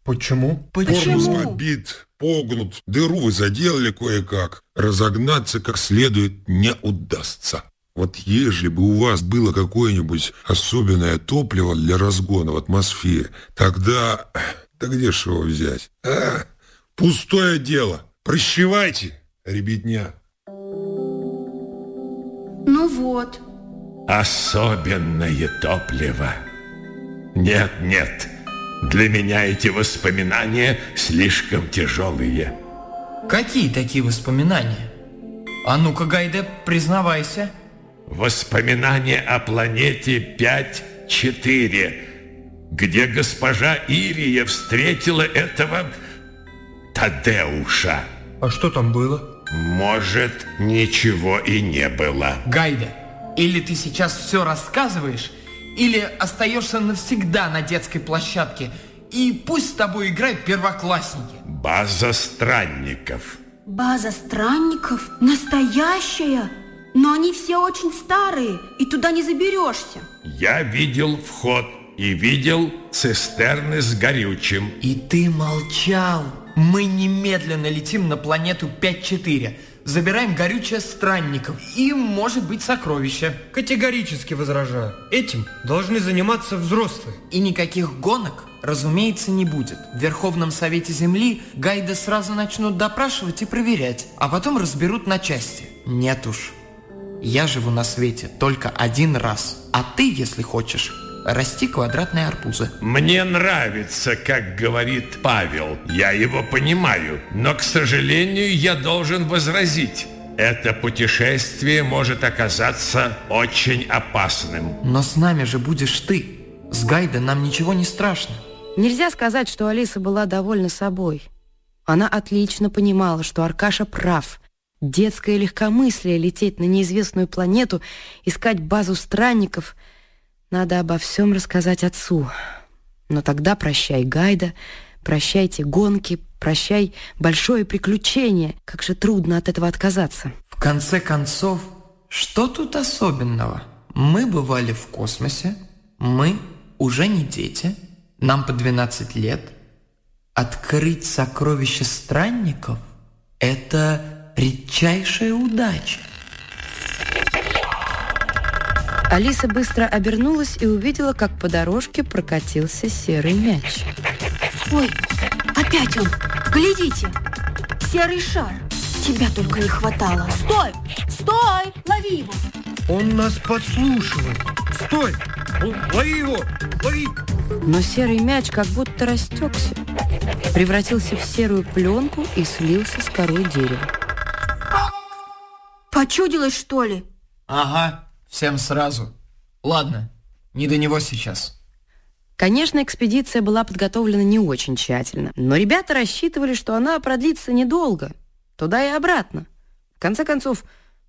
Почему? Корпус побит, погнут, дыру вы заделали кое-как. Разогнаться как следует не удастся. Вот ежели бы у вас было какое-нибудь особенное топливо для разгона в атмосфере, тогда... Да где ж его взять? А? Пустое дело. Прощевайте, ребятня. ну вот. Особенное топливо. Нет, нет. Для меня эти воспоминания слишком тяжелые. Какие такие воспоминания? А ну-ка, Гайде, признавайся. Воспоминания о планете 5-4, где госпожа Ирия встретила этого Тадеуша. А что там было? Может, ничего и не было. Гайда, или ты сейчас все рассказываешь, или остаешься навсегда на детской площадке, и пусть с тобой играют первоклассники. База странников. База странников? Настоящая? Но они все очень старые, и туда не заберешься. Я видел вход и видел цистерны с горючим. И ты молчал. Мы немедленно летим на планету 5-4. Забираем горючее странников и, может быть, сокровища. Категорически возражаю. Этим должны заниматься взрослые. И никаких гонок, разумеется, не будет. В Верховном Совете Земли гайды сразу начнут допрашивать и проверять, а потом разберут на части. Нет уж. Я живу на свете только один раз. А ты, если хочешь, расти квадратные арбузы. Мне нравится, как говорит Павел. Я его понимаю. Но, к сожалению, я должен возразить. Это путешествие может оказаться очень опасным. Но с нами же будешь ты. С Гайда нам ничего не страшно. Нельзя сказать, что Алиса была довольна собой. Она отлично понимала, что Аркаша прав. Детское легкомыслие лететь на неизвестную планету, искать базу странников. Надо обо всем рассказать отцу. Но тогда прощай Гайда, прощайте гонки, прощай большое приключение. Как же трудно от этого отказаться. В конце концов, что тут особенного? Мы бывали в космосе, мы уже не дети, нам по 12 лет. Открыть сокровища странников – это редчайшая удача. Алиса быстро обернулась и увидела, как по дорожке прокатился серый мяч. Ой, опять он. Глядите. Серый шар. Тебя только не хватало. Стой! Стой! Лови его! Он нас подслушивает. Стой! Лови его! Лови! Но серый мяч как будто растекся, превратился в серую пленку и слился с корой дерева. Почудилось, что ли? Ага, всем сразу. Ладно, не до него сейчас. Конечно, экспедиция была подготовлена не очень тщательно, но ребята рассчитывали, что она продлится недолго, туда и обратно. В конце концов,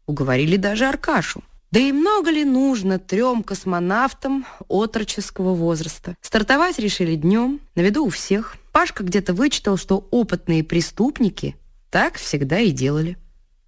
уговорили даже Аркашу. Да и много ли нужно трем космонавтам отроческого возраста? Стартовать решили днем, на виду у всех. Пашка где-то вычитал, что опытные преступники так всегда и делали.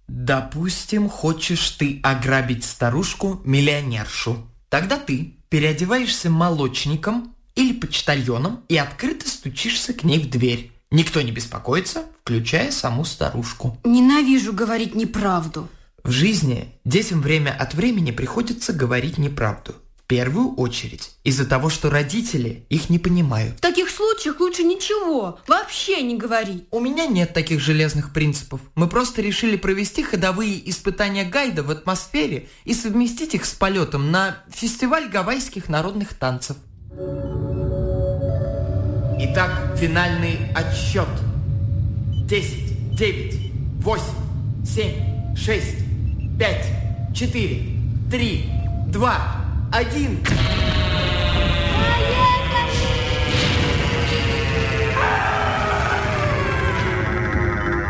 Допустим, хочешь ты ограбить старушку-миллионершу. Тогда ты переодеваешься молочником или почтальоном и открыто стучишься к ней в дверь. Никто не беспокоится, включая саму старушку. Ненавижу говорить неправду. В жизни детям время от времени приходится говорить неправду. Первую очередь из-за того, что родители их не понимают. В таких случаях лучше ничего, вообще не говорить. У меня нет таких железных принципов. Мы просто решили провести ходовые испытания гайда в атмосфере и совместить их с полетом на фестиваль гавайских народных танцев. Итак, финальный отсчет. 10, 9, 8, 7, 6, 5, 4, 3, 2, 1.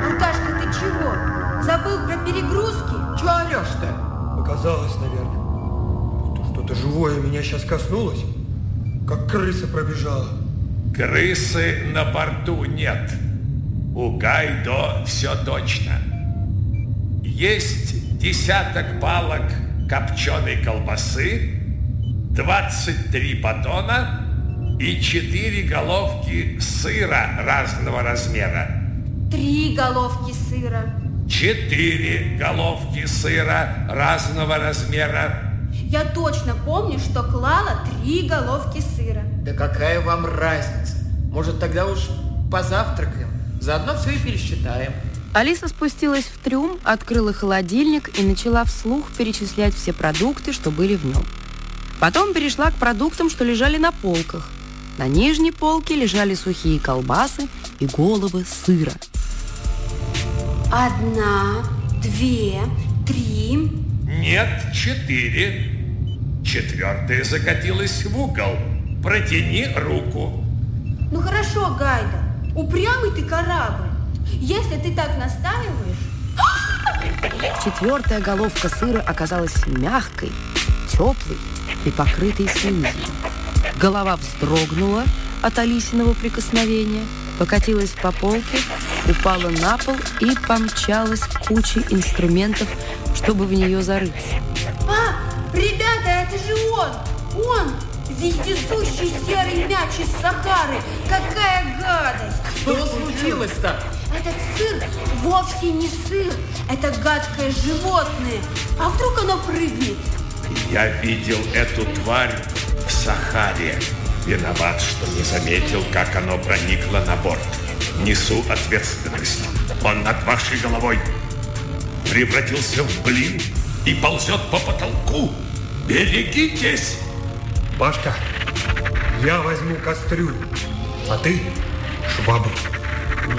Аркашка, ты чего? Забыл про перегрузки? Чего орешь-то? Показалось, наверное. Что-то живое меня сейчас коснулось, как крыса пробежала. Крысы на борту нет. У Гайдо все точно. Есть десяток палок копченой колбасы, 23 батона и 4 головки сыра разного размера. Три головки сыра. Четыре головки сыра разного размера. Я точно помню, что клала три головки сыра. Да какая вам разница? Может, тогда уж позавтракаем? Заодно все и пересчитаем. Алиса спустилась в трюм, открыла холодильник и начала вслух перечислять все продукты, что были в нем. Потом перешла к продуктам, что лежали на полках. На нижней полке лежали сухие колбасы и головы сыра. Одна, две, три. Нет, четыре. Четвертая закатилась в угол. Протяни руку. Ну хорошо, Гайда, упрямый ты корабль. Если ты так настаиваешь... Четвертая головка сыра оказалась мягкой, теплой и покрытой слизью. Голова вздрогнула от Алисиного прикосновения, покатилась по полке, упала на пол и помчалась к куче инструментов, чтобы в нее зарыться. А, ребята, это же он! Он! Вездесущий серый мяч из Сахары! Какая гадость! Что случилось-то? Этот сыр вовсе не сыр, это гадкое животное. А вдруг оно прыгнет? Я видел эту тварь в Сахаре. Виноват, что не заметил, как оно проникло на борт. Несу ответственность. Он над вашей головой превратился в блин и ползет по потолку. Берегитесь! Пашка, я возьму кастрюлю, а ты швабру.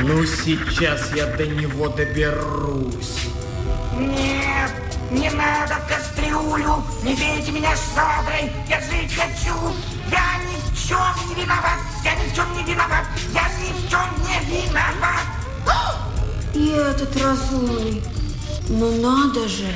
Ну, сейчас я до него доберусь. Нет, не надо в кастрюлю, не бейте меня шваброй, я жить хочу. Я ни в чем не виноват, я ни в чем не виноват, я ни в чем не виноват. И этот разумный. Ну надо же.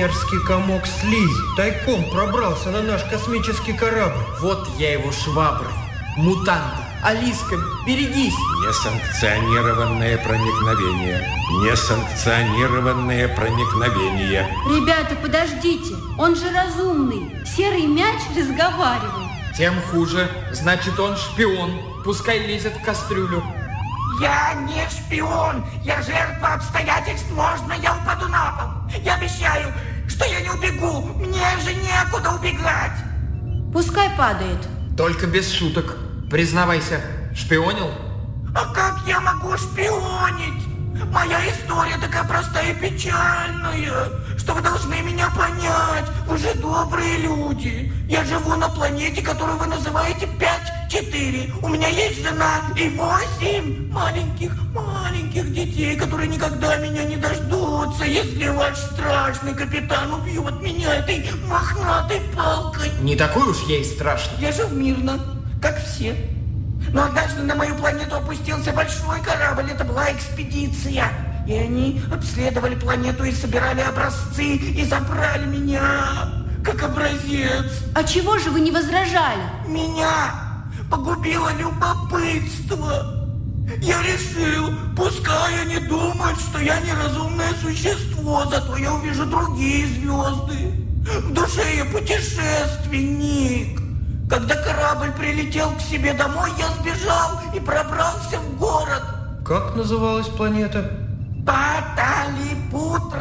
Мерзкий комок слизи тайком пробрался на наш космический корабль. Вот я его шваброй. Мутанта. Алиска, берегись. Несанкционированное проникновение. Несанкционированное проникновение. Ребята, подождите, он же разумный. Серый мяч разговаривает. Тем хуже. Значит, он шпион. Пускай лезет в кастрюлю. Я не шпион, я жертва обстоятельств, можно я упаду на пол. Я обещаю, что я не убегу, мне же некуда убегать. Пускай падает. Только без шуток. Признавайся, шпионил? А как я могу шпионить? Моя история такая простая и печальная, что вы должны меня понять. Вы же добрые люди. Я живу на планете, которую вы называете 5 четыре. У меня есть жена и восемь маленьких, маленьких детей, которые никогда меня не дождутся, если ваш страшный капитан убьет меня этой мохнатой палкой. Не такой уж я и страшный. Я жил мирно, как все. Но однажды на мою планету опустился большой корабль. Это была экспедиция. И они обследовали планету и собирали образцы, и забрали меня как образец. А чего же вы не возражали? Меня погубило любопытство. Я решил, пускай они думают, что я неразумное существо, зато я увижу другие звезды. В душе я путешественник. Когда корабль прилетел к себе домой, я сбежал и пробрался в город. Как называлась планета? Паталипутра.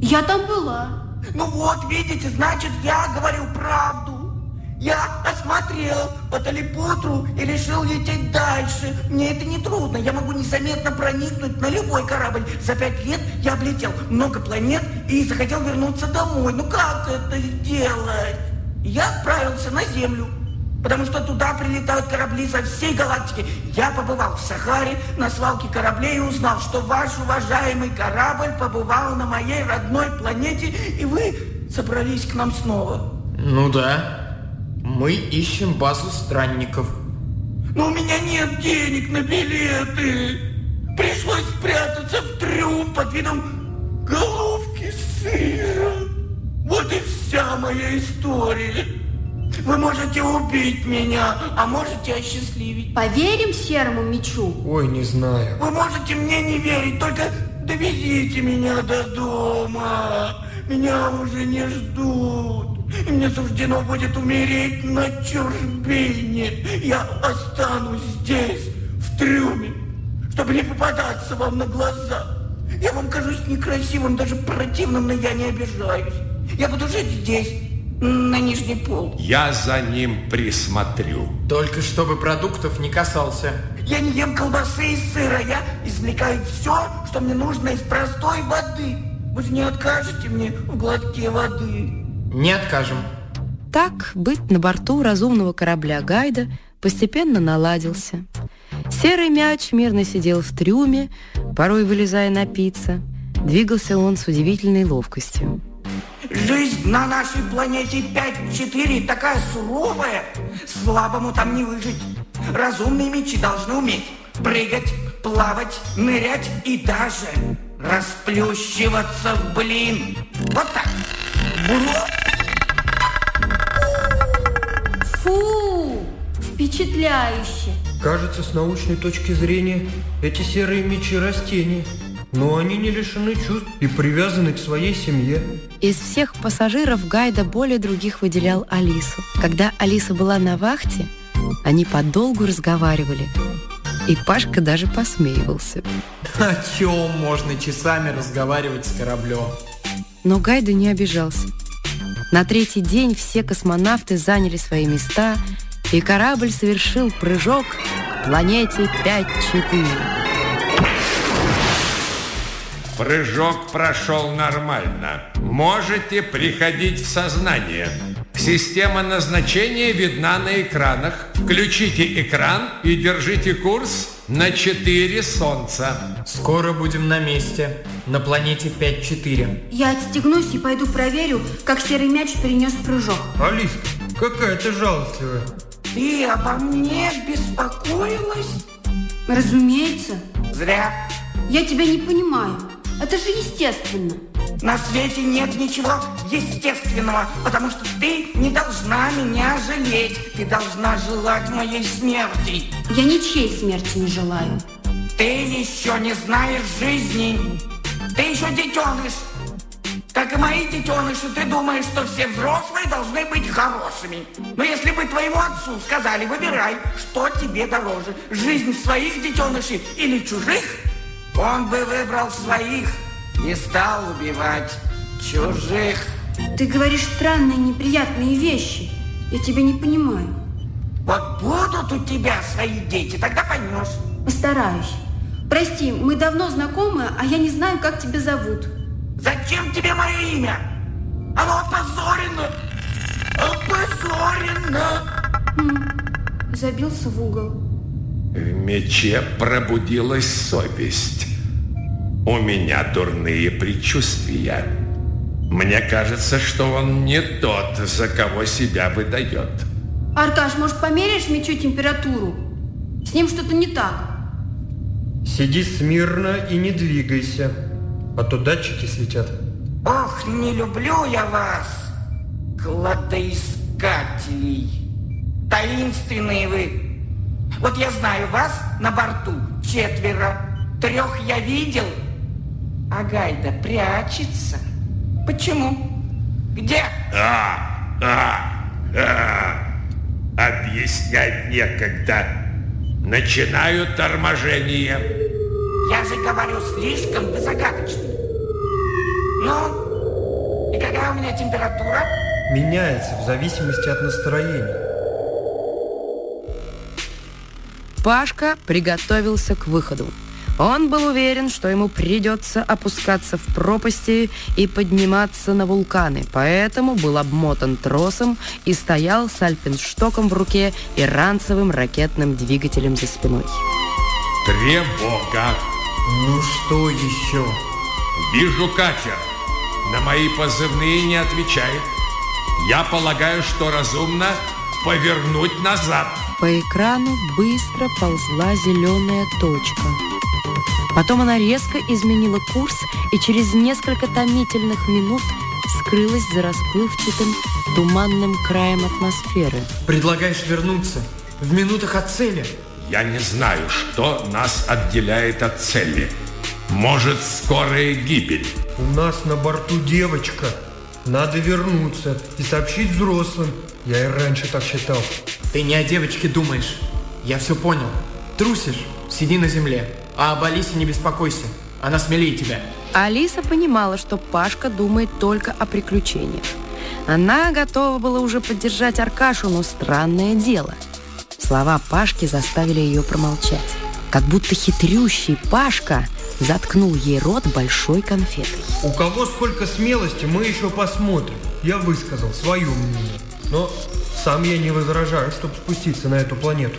Я там была. Ну вот, видите, значит, я говорю правду. Я осмотрел Паталипутру и решил лететь дальше. Мне это не трудно. Я могу незаметно проникнуть на любой корабль. За пять лет я облетел много планет и захотел вернуться домой. Ну как это сделать? Я отправился на Землю, потому что туда прилетают корабли со всей галактики. Я побывал в Сахаре на свалке кораблей и узнал, что ваш уважаемый корабль побывал на моей родной планете, и вы собрались к нам снова. Ну да. Мы ищем базу странников. Но у меня нет денег на билеты. Пришлось спрятаться в трюм под видом головки сыра. Вот и вся моя история. Вы можете убить меня, а можете осчастливить. Поверим серому мечу? Ой, не знаю. Вы можете мне не верить, только довезите меня до дома. Меня уже не ждут. И мне суждено будет умереть на чужбине. Я останусь здесь, в трюме, чтобы не попадаться вам на глаза. Я вам кажусь некрасивым, даже противным, но я не обижаюсь. Я буду жить здесь, на нижний пол. Я за ним присмотрю. Только чтобы продуктов не касался. Я не ем колбасы и сыра. Я извлекаю все, что мне нужно из простой воды. Вы же не откажете мне в глотке воды. Не откажем. Так быть на борту разумного корабля Гайда постепенно наладился. Серый мяч мирно сидел в трюме, порой вылезая напиться. Двигался он с удивительной ловкостью. Жизнь на нашей планете 5-4 такая суровая, слабому там не выжить. Разумные мечи должны уметь прыгать, плавать, нырять и даже расплющиваться в блин. Вот так. Фу, впечатляюще. Кажется, с научной точки зрения, эти серые мечи растения. Но они не лишены чувств и привязаны к своей семье. Из всех пассажиров Гайда более других выделял Алису. Когда Алиса была на вахте, они подолгу разговаривали. И Пашка даже посмеивался. О чем можно часами разговаривать с кораблем? Но Гайда не обижался. На третий день все космонавты заняли свои места, и корабль совершил прыжок к планете 5-4. Прыжок прошел нормально. Можете приходить в сознание. Система назначения видна на экранах. Включите экран и держите курс на 4 Солнца. Скоро будем на месте. На планете 5-4. Я отстегнусь и пойду проверю, как серый мяч перенес прыжок. Алиска, какая ты жалостливая. Ты обо мне беспокоилась? Разумеется. Зря. Я тебя не понимаю. Это же естественно. На свете нет ничего естественного, потому что ты не должна меня жалеть. Ты должна желать моей смерти. Я ничьей смерти не желаю. Ты еще не знаешь жизни. Ты еще детеныш. Как и мои детеныши, ты думаешь, что все взрослые должны быть хорошими. Но если бы твоему отцу сказали, выбирай, что тебе дороже, жизнь своих детенышей или чужих, он бы выбрал своих и стал убивать чужих. Ты говоришь странные, неприятные вещи. Я тебя не понимаю. Вот будут у тебя свои дети, тогда поймешь. Постараюсь. Прости, мы давно знакомы, а я не знаю, как тебя зовут. Зачем тебе мое имя? Оно опозорено. Опозорено. забился в угол. В мече пробудилась совесть. У меня дурные предчувствия. Мне кажется, что он не тот, за кого себя выдает. Аркаш, может, померяешь мечу температуру? С ним что-то не так. Сиди смирно и не двигайся, а то датчики светят. Ох, не люблю я вас, кладоискателей. Таинственные вы. Вот я знаю вас на борту четверо. Трех я видел, а Гайда прячется. Почему? Где? А, а, а. Объяснять некогда. Начинаю торможение. Я же говорю, слишком вы загадочны. Ну, и какая у меня температура? Меняется в зависимости от настроения. Пашка приготовился к выходу. Он был уверен, что ему придется опускаться в пропасти и подниматься на вулканы, поэтому был обмотан тросом и стоял с альпинштоком в руке и ранцевым ракетным двигателем за спиной. Тревога! Ну что еще? Вижу катер. На мои позывные не отвечает. Я полагаю, что разумно повернуть назад. По экрану быстро ползла зеленая точка. Потом она резко изменила курс и через несколько томительных минут скрылась за расплывчатым туманным краем атмосферы. Предлагаешь вернуться в минутах от цели? Я не знаю, что нас отделяет от цели. Может, скорая гибель. У нас на борту девочка. Надо вернуться и сообщить взрослым. Я и раньше так считал. Ты не о девочке думаешь. Я все понял. Трусишь? Сиди на земле. А об Алисе не беспокойся. Она смелее тебя. Алиса понимала, что Пашка думает только о приключениях. Она готова была уже поддержать Аркашу, но странное дело. Слова Пашки заставили ее промолчать. Как будто хитрющий Пашка заткнул ей рот большой конфетой. У кого сколько смелости, мы еще посмотрим. Я высказал свое мнение. Но сам я не возражаю, чтобы спуститься на эту планету.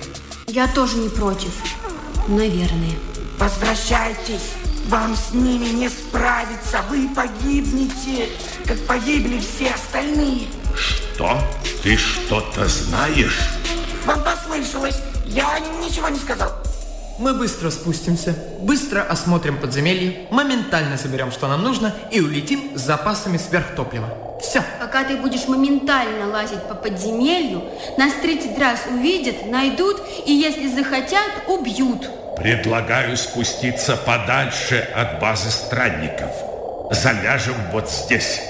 Я тоже не против. Наверное. Возвращайтесь. Вам с ними не справиться. Вы погибнете, как погибли все остальные. Что? Ты что-то знаешь? Вам послышалось. Я ничего не сказал. Мы быстро спустимся, быстро осмотрим подземелье, моментально соберем, что нам нужно, и улетим с запасами сверхтоплива. Все. Пока ты будешь моментально лазить по подземелью, нас 30 раз увидят, найдут и, если захотят, убьют. Предлагаю спуститься подальше от базы странников. Заляжем вот здесь,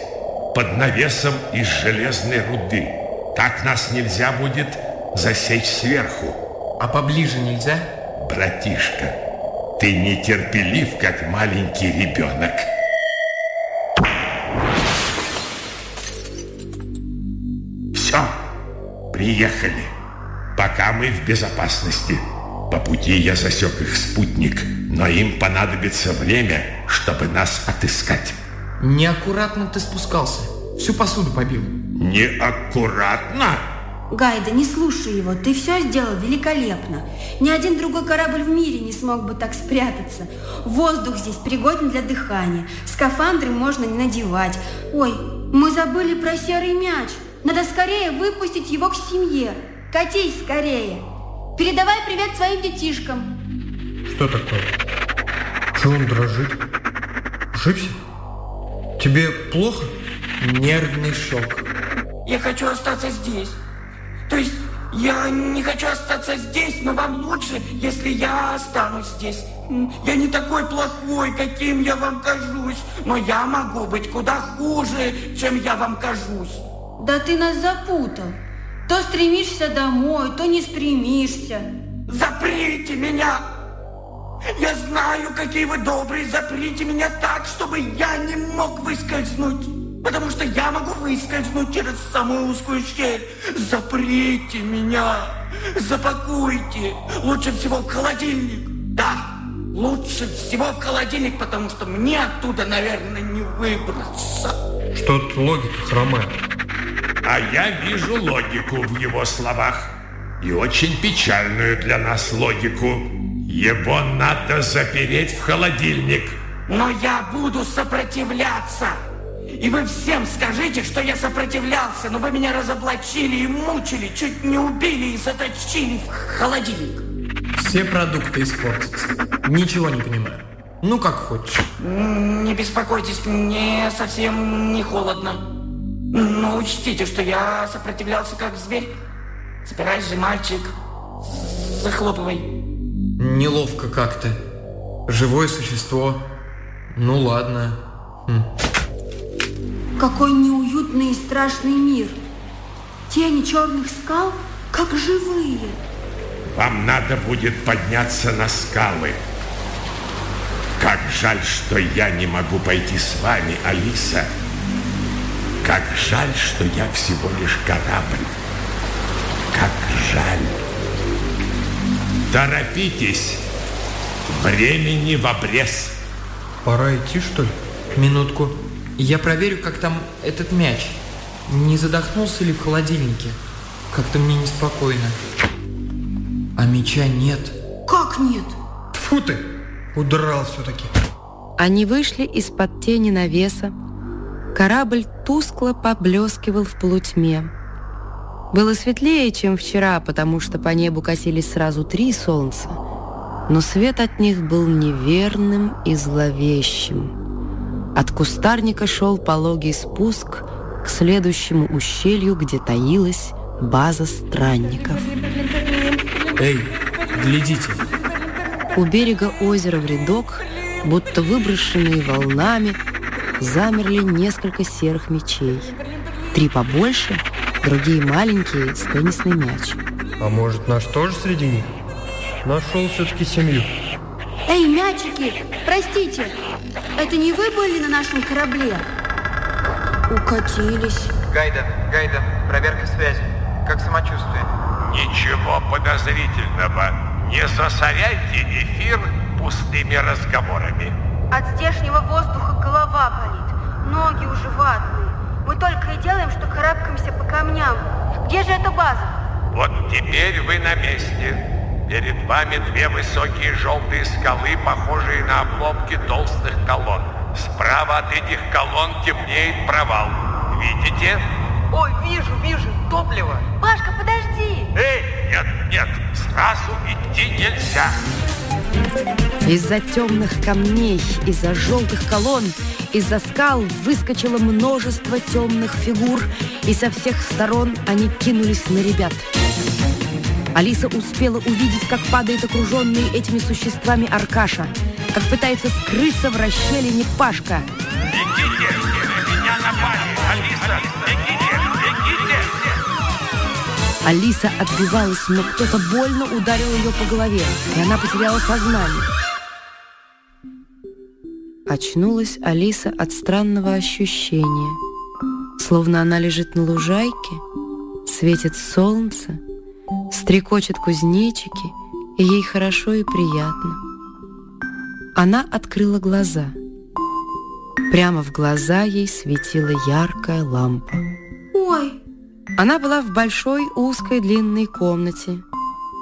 под навесом из железной руды. Так нас нельзя будет засечь сверху. А поближе нельзя? Братишка, ты нетерпелив, как маленький ребенок. Все, приехали. Пока мы в безопасности. По пути я засек их спутник, но им понадобится время, чтобы нас отыскать. Неаккуратно ты спускался. Всю посуду побил. Неаккуратно? Гайда, не слушай его, ты все сделал великолепно. Ни один другой корабль в мире не смог бы так спрятаться. Воздух здесь пригоден для дыхания. Скафандры можно не надевать. Ой, мы забыли про серый мяч. Надо скорее выпустить его к семье. Катись скорее. Передавай привет своим детишкам. Что такое? Чего он дрожит? Ошибся? Тебе плохо? Нервный шок. Я хочу остаться здесь. То есть я не хочу остаться здесь, но вам лучше, если я останусь здесь. Я не такой плохой, каким я вам кажусь, но я могу быть куда хуже, чем я вам кажусь. Да ты нас запутал. То стремишься домой, то не стремишься. Заприте меня! Я знаю, какие вы добрые. Заприте меня так, чтобы я не мог выскользнуть. Потому что я могу выскользнуть через самую узкую щель. Заприте меня. Запакуйте. Лучше всего в холодильник. Да, лучше всего в холодильник, потому что мне оттуда, наверное, не выбраться. Что-то логика хромает. А я вижу логику в его словах. и очень печальную для нас логику. Его надо запереть в холодильник. Но я буду сопротивляться. И вы всем скажите, что я сопротивлялся, но вы меня разоблачили и мучили, чуть не убили и заточили в холодильник. Все продукты испортятся. Ничего не понимаю. Ну, как хочешь. Не беспокойтесь, мне совсем не холодно. Но учтите, что я сопротивлялся как зверь. Собирайся же, мальчик. Захлопывай. Неловко как-то. Живое существо. Ну ладно. Хм. Какой неуютный и страшный мир. Тени черных скал, как живые. Вам надо будет подняться на скалы. Как жаль, что я не могу пойти с вами, Алиса. Как жаль, что я всего лишь корабль. Как жаль. Торопитесь. Времени в обрез. Пора идти, что ли? Минутку. Я проверю, как там этот мяч. Не задохнулся ли в холодильнике? Как-то мне неспокойно. А мяча нет. Как нет? Тьфу ты! Удрал все-таки. Они вышли из-под тени навеса. Корабль тускло поблескивал в полутьме. Было светлее, чем вчера, потому что по небу косились сразу три солнца, но свет от них был неверным и зловещим. От кустарника шел пологий спуск к следующему ущелью, где таилась база странников. Эй, глядите! У берега озера в рядок, будто выброшенные волнами, замерли несколько серых мечей. Три побольше — другие маленькие с теннисный мяч. А может, наш тоже среди них? Нашел все-таки семью. Эй, мячики, простите, это не вы были на нашем корабле? Укатились. Гайда, Гайда, проверка связи. Как самочувствие? Ничего подозрительного. Не засоряйте эфир пустыми разговорами. От здешнего воздуха голова болит, ноги уже ватные. Мы только и делаем, что карабкаемся по камням. Где же эта база? Вот теперь вы на месте. Перед вами две высокие желтые скалы, похожие на обломки толстых колонн. Справа от этих колонн темнеет провал. Видите? Ой, вижу, вижу, топливо. Пашка, подожди! Эй, нет, нет, сразу идти нельзя. Из-за темных камней, из-за желтых колонн, из-за скал выскочило множество темных фигур, и со всех сторон они кинулись на ребят. Алиса успела увидеть, как падает окруженный этими существами Аркаша, как пытается скрыться в расщелине Пашка. Алиса отбивалась, но кто-то больно ударил ее по голове, и она потеряла сознание. Очнулась Алиса от странного ощущения, словно она лежит на лужайке, светит солнце, стрекочет кузнечики, и ей хорошо и приятно. Она открыла глаза. Прямо в глаза ей светила яркая лампа. Ой, Она была в большой узкой длинной комнате.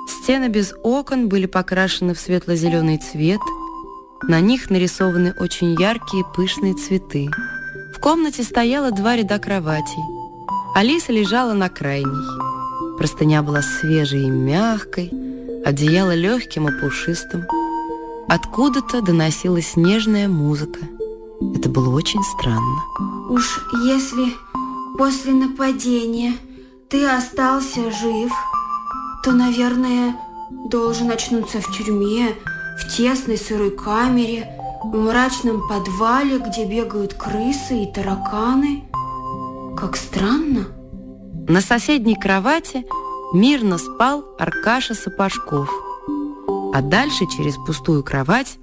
Стены без окон были покрашены в светло-зеленый цвет – на них нарисованы очень яркие пышные цветы. В комнате стояло два ряда кроватей. Алиса лежала на крайней. Простыня была свежей и мягкой, одеяло легким и пушистым. Откуда-то доносилась нежная музыка. Это было очень странно. уж если после нападения ты остался жив, то, наверное, должен очнуться в тюрьме, в тесной сырой камере, в мрачном подвале, где бегают крысы и тараканы. Как странно. На соседней кровати мирно спал Аркаша Сапожков. А дальше через пустую кровать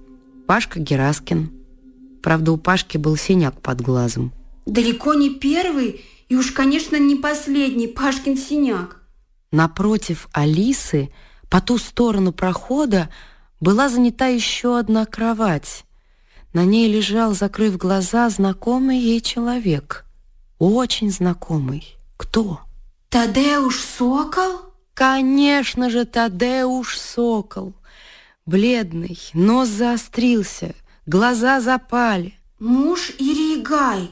Пашка Гераскин. Правда, у Пашки был синяк под глазом. Далеко не первый и уж, конечно, не последний Пашкин синяк. Напротив Алисы, по ту сторону прохода, была занята еще одна кровать. На ней лежал, закрыв глаза, знакомый ей человек. Очень знакомый. Кто? Тадеуш Сокол? Конечно же, Тадеуш Сокол. Бледный, нос заострился, глаза запали. Муж Ирии Гай.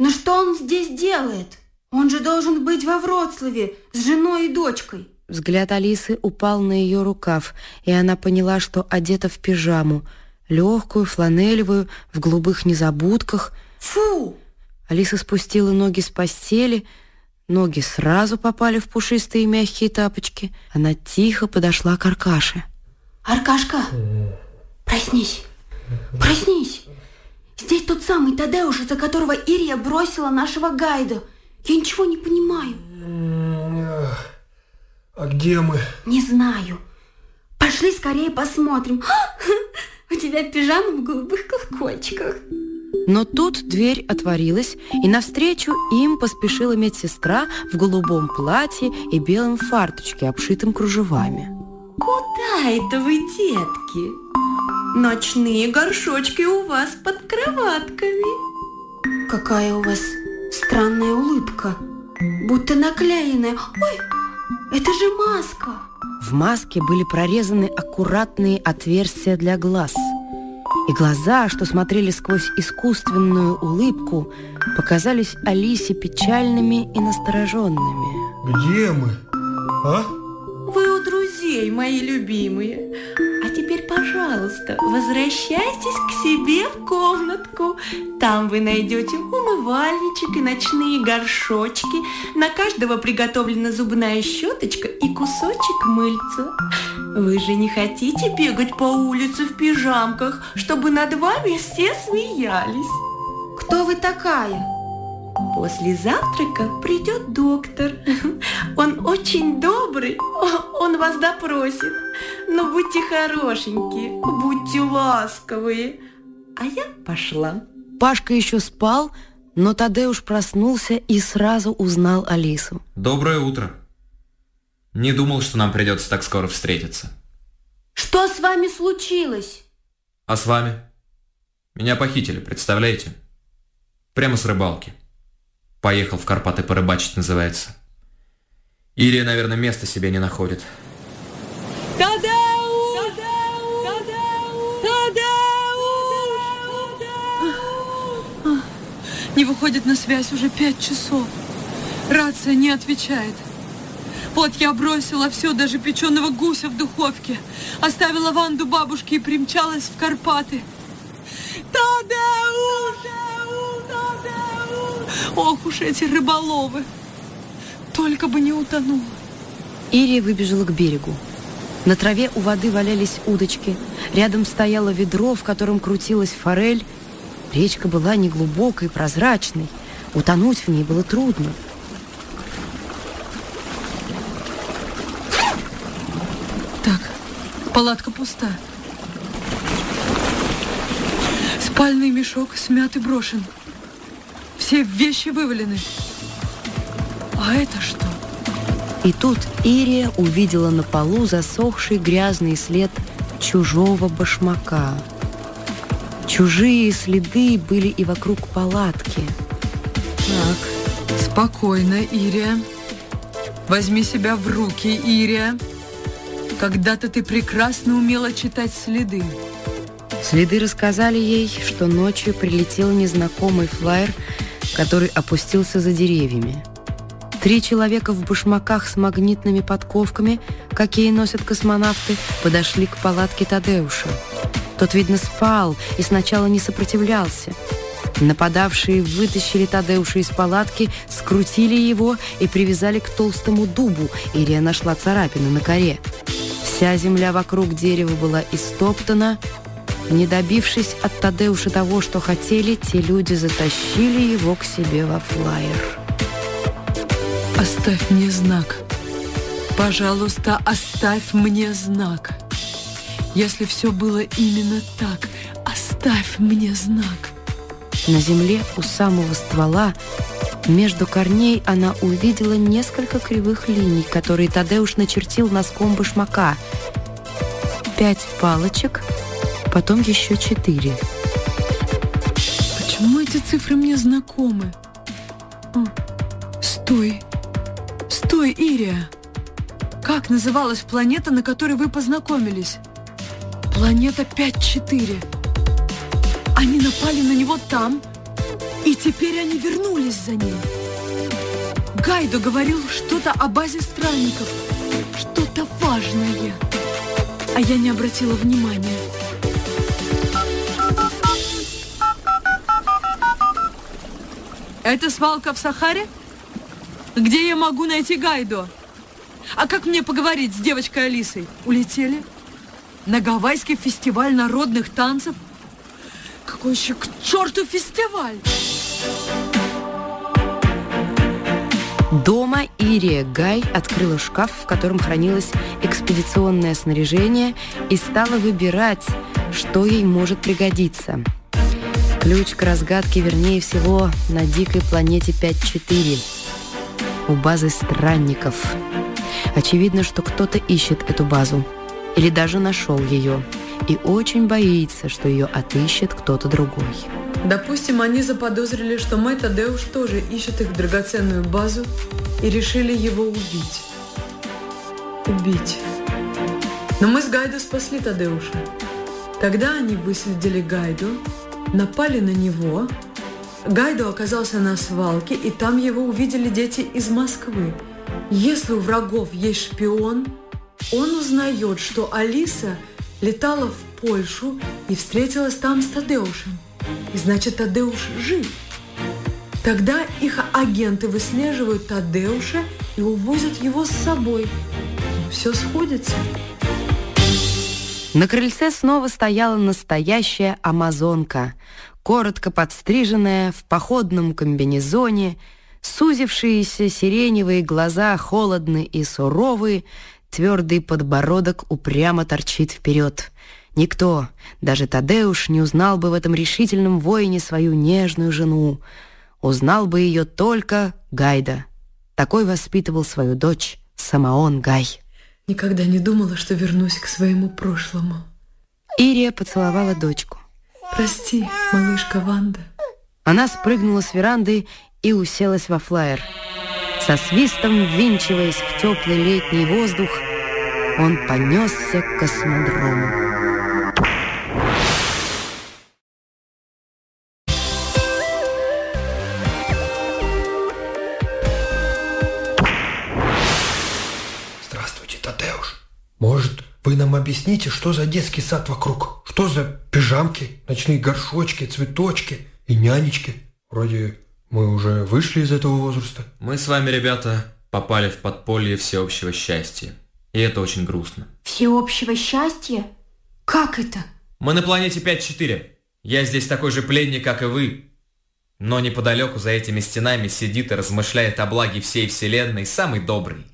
Но что он здесь делает? Он же должен быть во Вроцлаве с женой и дочкой. Взгляд Алисы упал на ее рукав, и она поняла, что одета в пижаму, легкую, фланелевую, в голубых незабудках. Фу! Алиса спустила ноги с постели, ноги сразу попали в пушистые мягкие тапочки. Она тихо подошла к Аркаше. Аркашка, проснись, проснись. Здесь тот самый Тадеуш, из-за которого Ирия бросила нашего гайда. Я ничего не понимаю. А где мы? Не знаю. Пошли скорее посмотрим. У тебя пижама в голубых колокольчиках. Но тут дверь отворилась, и навстречу им поспешила медсестра в голубом платье и белом фарточке, обшитом кружевами. Куда это вы, детки? Ночные горшочки у вас под кроватками. Какая у вас странная улыбка, будто наклеенная. Ой, это же маска. В маске были прорезаны аккуратные отверстия для глаз. И глаза, что смотрели сквозь искусственную улыбку, показались Алисе печальными и настороженными. Где мы? А? Вы у друзей, мои любимые. А теперь, пожалуйста, возвращайтесь к себе в комнатку. Там вы найдете умывальничек и ночные горшочки. На каждого приготовлена зубная щеточка и кусочек мыльца. Вы же не хотите бегать по улице в пижамках, чтобы над вами все смеялись? Кто вы такая? После завтрака придет доктор. Он очень добрый, он вас допросит. Но будьте хорошенькие, будьте ласковые. А я пошла. Пашка еще спал, но Тадеуш проснулся и сразу узнал Алису. Доброе утро. Не думал, что нам придется так скоро встретиться. Что с вами случилось? А с вами? Меня похитили, представляете? Прямо с рыбалки. Поехал в Карпаты порыбачить, называется. Ирия, наверное, места себе не находит. Тадеуш! Тадеуш! Не выходит на связь уже пять часов. Рация не отвечает. Вот я бросила все, даже печеного гуся в духовке. Оставила Ванду бабушке и примчалась в Карпаты. Тадеуш! Ох уж эти рыболовы! Только бы не утонула. Ирия выбежала к берегу. На траве у воды валялись удочки. Рядом стояло ведро, в котором крутилась форель. Речка была неглубокой, прозрачной. Утонуть в ней было трудно. Так, палатка пуста. Спальный мешок смят и брошен. Все вещи вывалены. А это что? И тут Ирия увидела на полу засохший грязный след чужого башмака. Чужие следы были и вокруг палатки. Так, спокойно, Ирия. Возьми себя в руки, Ирия. Когда-то ты прекрасно умела читать следы. Следы рассказали ей, что ночью прилетел незнакомый флайер, который опустился за деревьями. Три человека в башмаках с магнитными подковками, какие носят космонавты, подошли к палатке Тадеуша. Тот, видно, спал и сначала не сопротивлялся. Нападавшие вытащили Тадеуша из палатки, скрутили его и привязали к толстому дубу. Ирия нашла царапины на коре. Вся земля вокруг дерева была истоптана. Не добившись от Тадеуша того, что хотели, те люди затащили его к себе во флайер. Оставь мне знак. Пожалуйста, оставь мне знак. Если все было именно так, оставь мне знак. На земле у самого ствола между корней она увидела несколько кривых линий, которые Тадеуш начертил носком башмака. Пять палочек, потом еще четыре. Почему эти цифры мне знакомы? О, стой! Стой, Ирия! Как называлась планета, на которой вы познакомились? Планета 5-4. Они напали на него там, и теперь они вернулись за ним. Гайдо говорил что-то о базе странников, что-то важное, а я не обратила внимания. Это свалка в Сахаре? Где я могу найти Гайдо? А как мне поговорить с девочкой Алисой? Улетели? На Гавайский фестиваль народных танцев? Какой еще к черту фестиваль? Дома Ирия Гай открыла шкаф, в котором хранилось экспедиционное снаряжение, и стала выбирать, что ей может пригодиться. Ключ к разгадке, вернее всего, на дикой планете 5-4, у базы странников. Очевидно, что кто-то ищет эту базу, или даже нашел ее, и очень боится, что ее отыщет кто-то другой. Допустим, они заподозрили, что мой Тадеуш тоже ищет их драгоценную базу и решили его убить. Убить. Но мы с Гайдо спасли Тадеуша. Тогда они выследили Гайду, напали на него. Гайдо оказался на свалке, и там его увидели дети из Москвы. Если у врагов есть шпион, он узнает, что Алиса летала в Польшу и встретилась там с Тадеушем. И значит, Тадеуш жив. Тогда их агенты выслеживают Тадеуша и увозят его с собой. Все сходится. На крыльце снова стояла настоящая амазонка, коротко подстриженная, в походном комбинезоне, сузившиеся сиреневые глаза холодны и суровые, твердый подбородок упрямо торчит вперед. Никто, даже Тадеуш, не узнал бы в этом решительном воине свою нежную жену. Узнал бы ее только Гайда. Такой воспитывал свою дочь Самаон Гай. Никогда не думала, что вернусь к своему прошлому. Ирия поцеловала дочку. Прости, малышка Ванда. Она спрыгнула с веранды и уселась во флайер. Со свистом, ввинчиваясь в теплый летний воздух, он понесся к космодрому. Может, вы нам объясните, что за детский сад вокруг? Что за пижамки, ночные горшочки, цветочки и нянечки? Вроде мы уже вышли из этого возраста. Мы с вами, ребята, попали в подполье всеобщего счастья. И это очень грустно. Всеобщего счастья? Как это? Мы на планете 5-4. Я здесь такой же пленник, как и вы. Но неподалеку за этими стенами сидит и размышляет о благе всей вселенной самый добрый,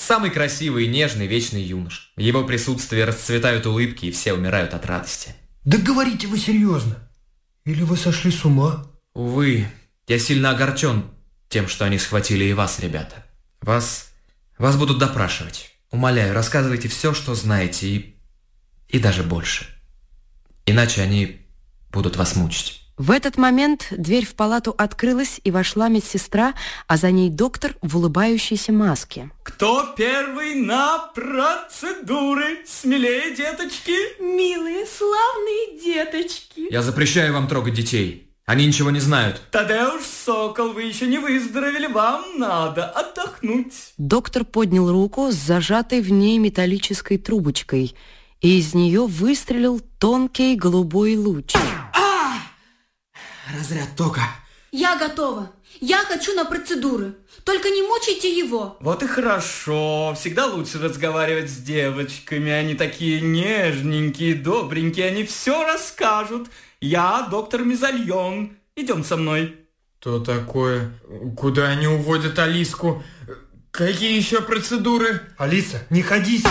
самый красивый и нежный вечный юнош. В его присутствии расцветают улыбки, и все умирают от радости. Да говорите вы серьезно. Или вы сошли с ума? Увы, я сильно огорчен тем, что они схватили и вас, ребята. Вас... вас будут допрашивать. Умоляю, рассказывайте все, что знаете, и... и даже больше. Иначе они будут вас мучить. В этот момент дверь в палату открылась, и вошла медсестра, а за ней доктор в улыбающейся маске. Кто первый на процедуры? Смелее, деточки! Милые, славные деточки! Я запрещаю вам трогать детей. Они ничего не знают. Тадеуш Сокол, вы еще не выздоровели, вам надо отдохнуть. Доктор поднял руку с зажатой в ней металлической трубочкой, и из нее выстрелил тонкий голубой луч. Разряд тока. Я готова. Я хочу на процедуры. Только не мучайте его. Вот и хорошо. Всегда лучше разговаривать с девочками. Они такие нежненькие, добренькие. Они все расскажут. Я доктор Мизальон. Идем со мной. Что такое? Куда они уводят Алиску? Какие еще процедуры? Алиса, не ходи с.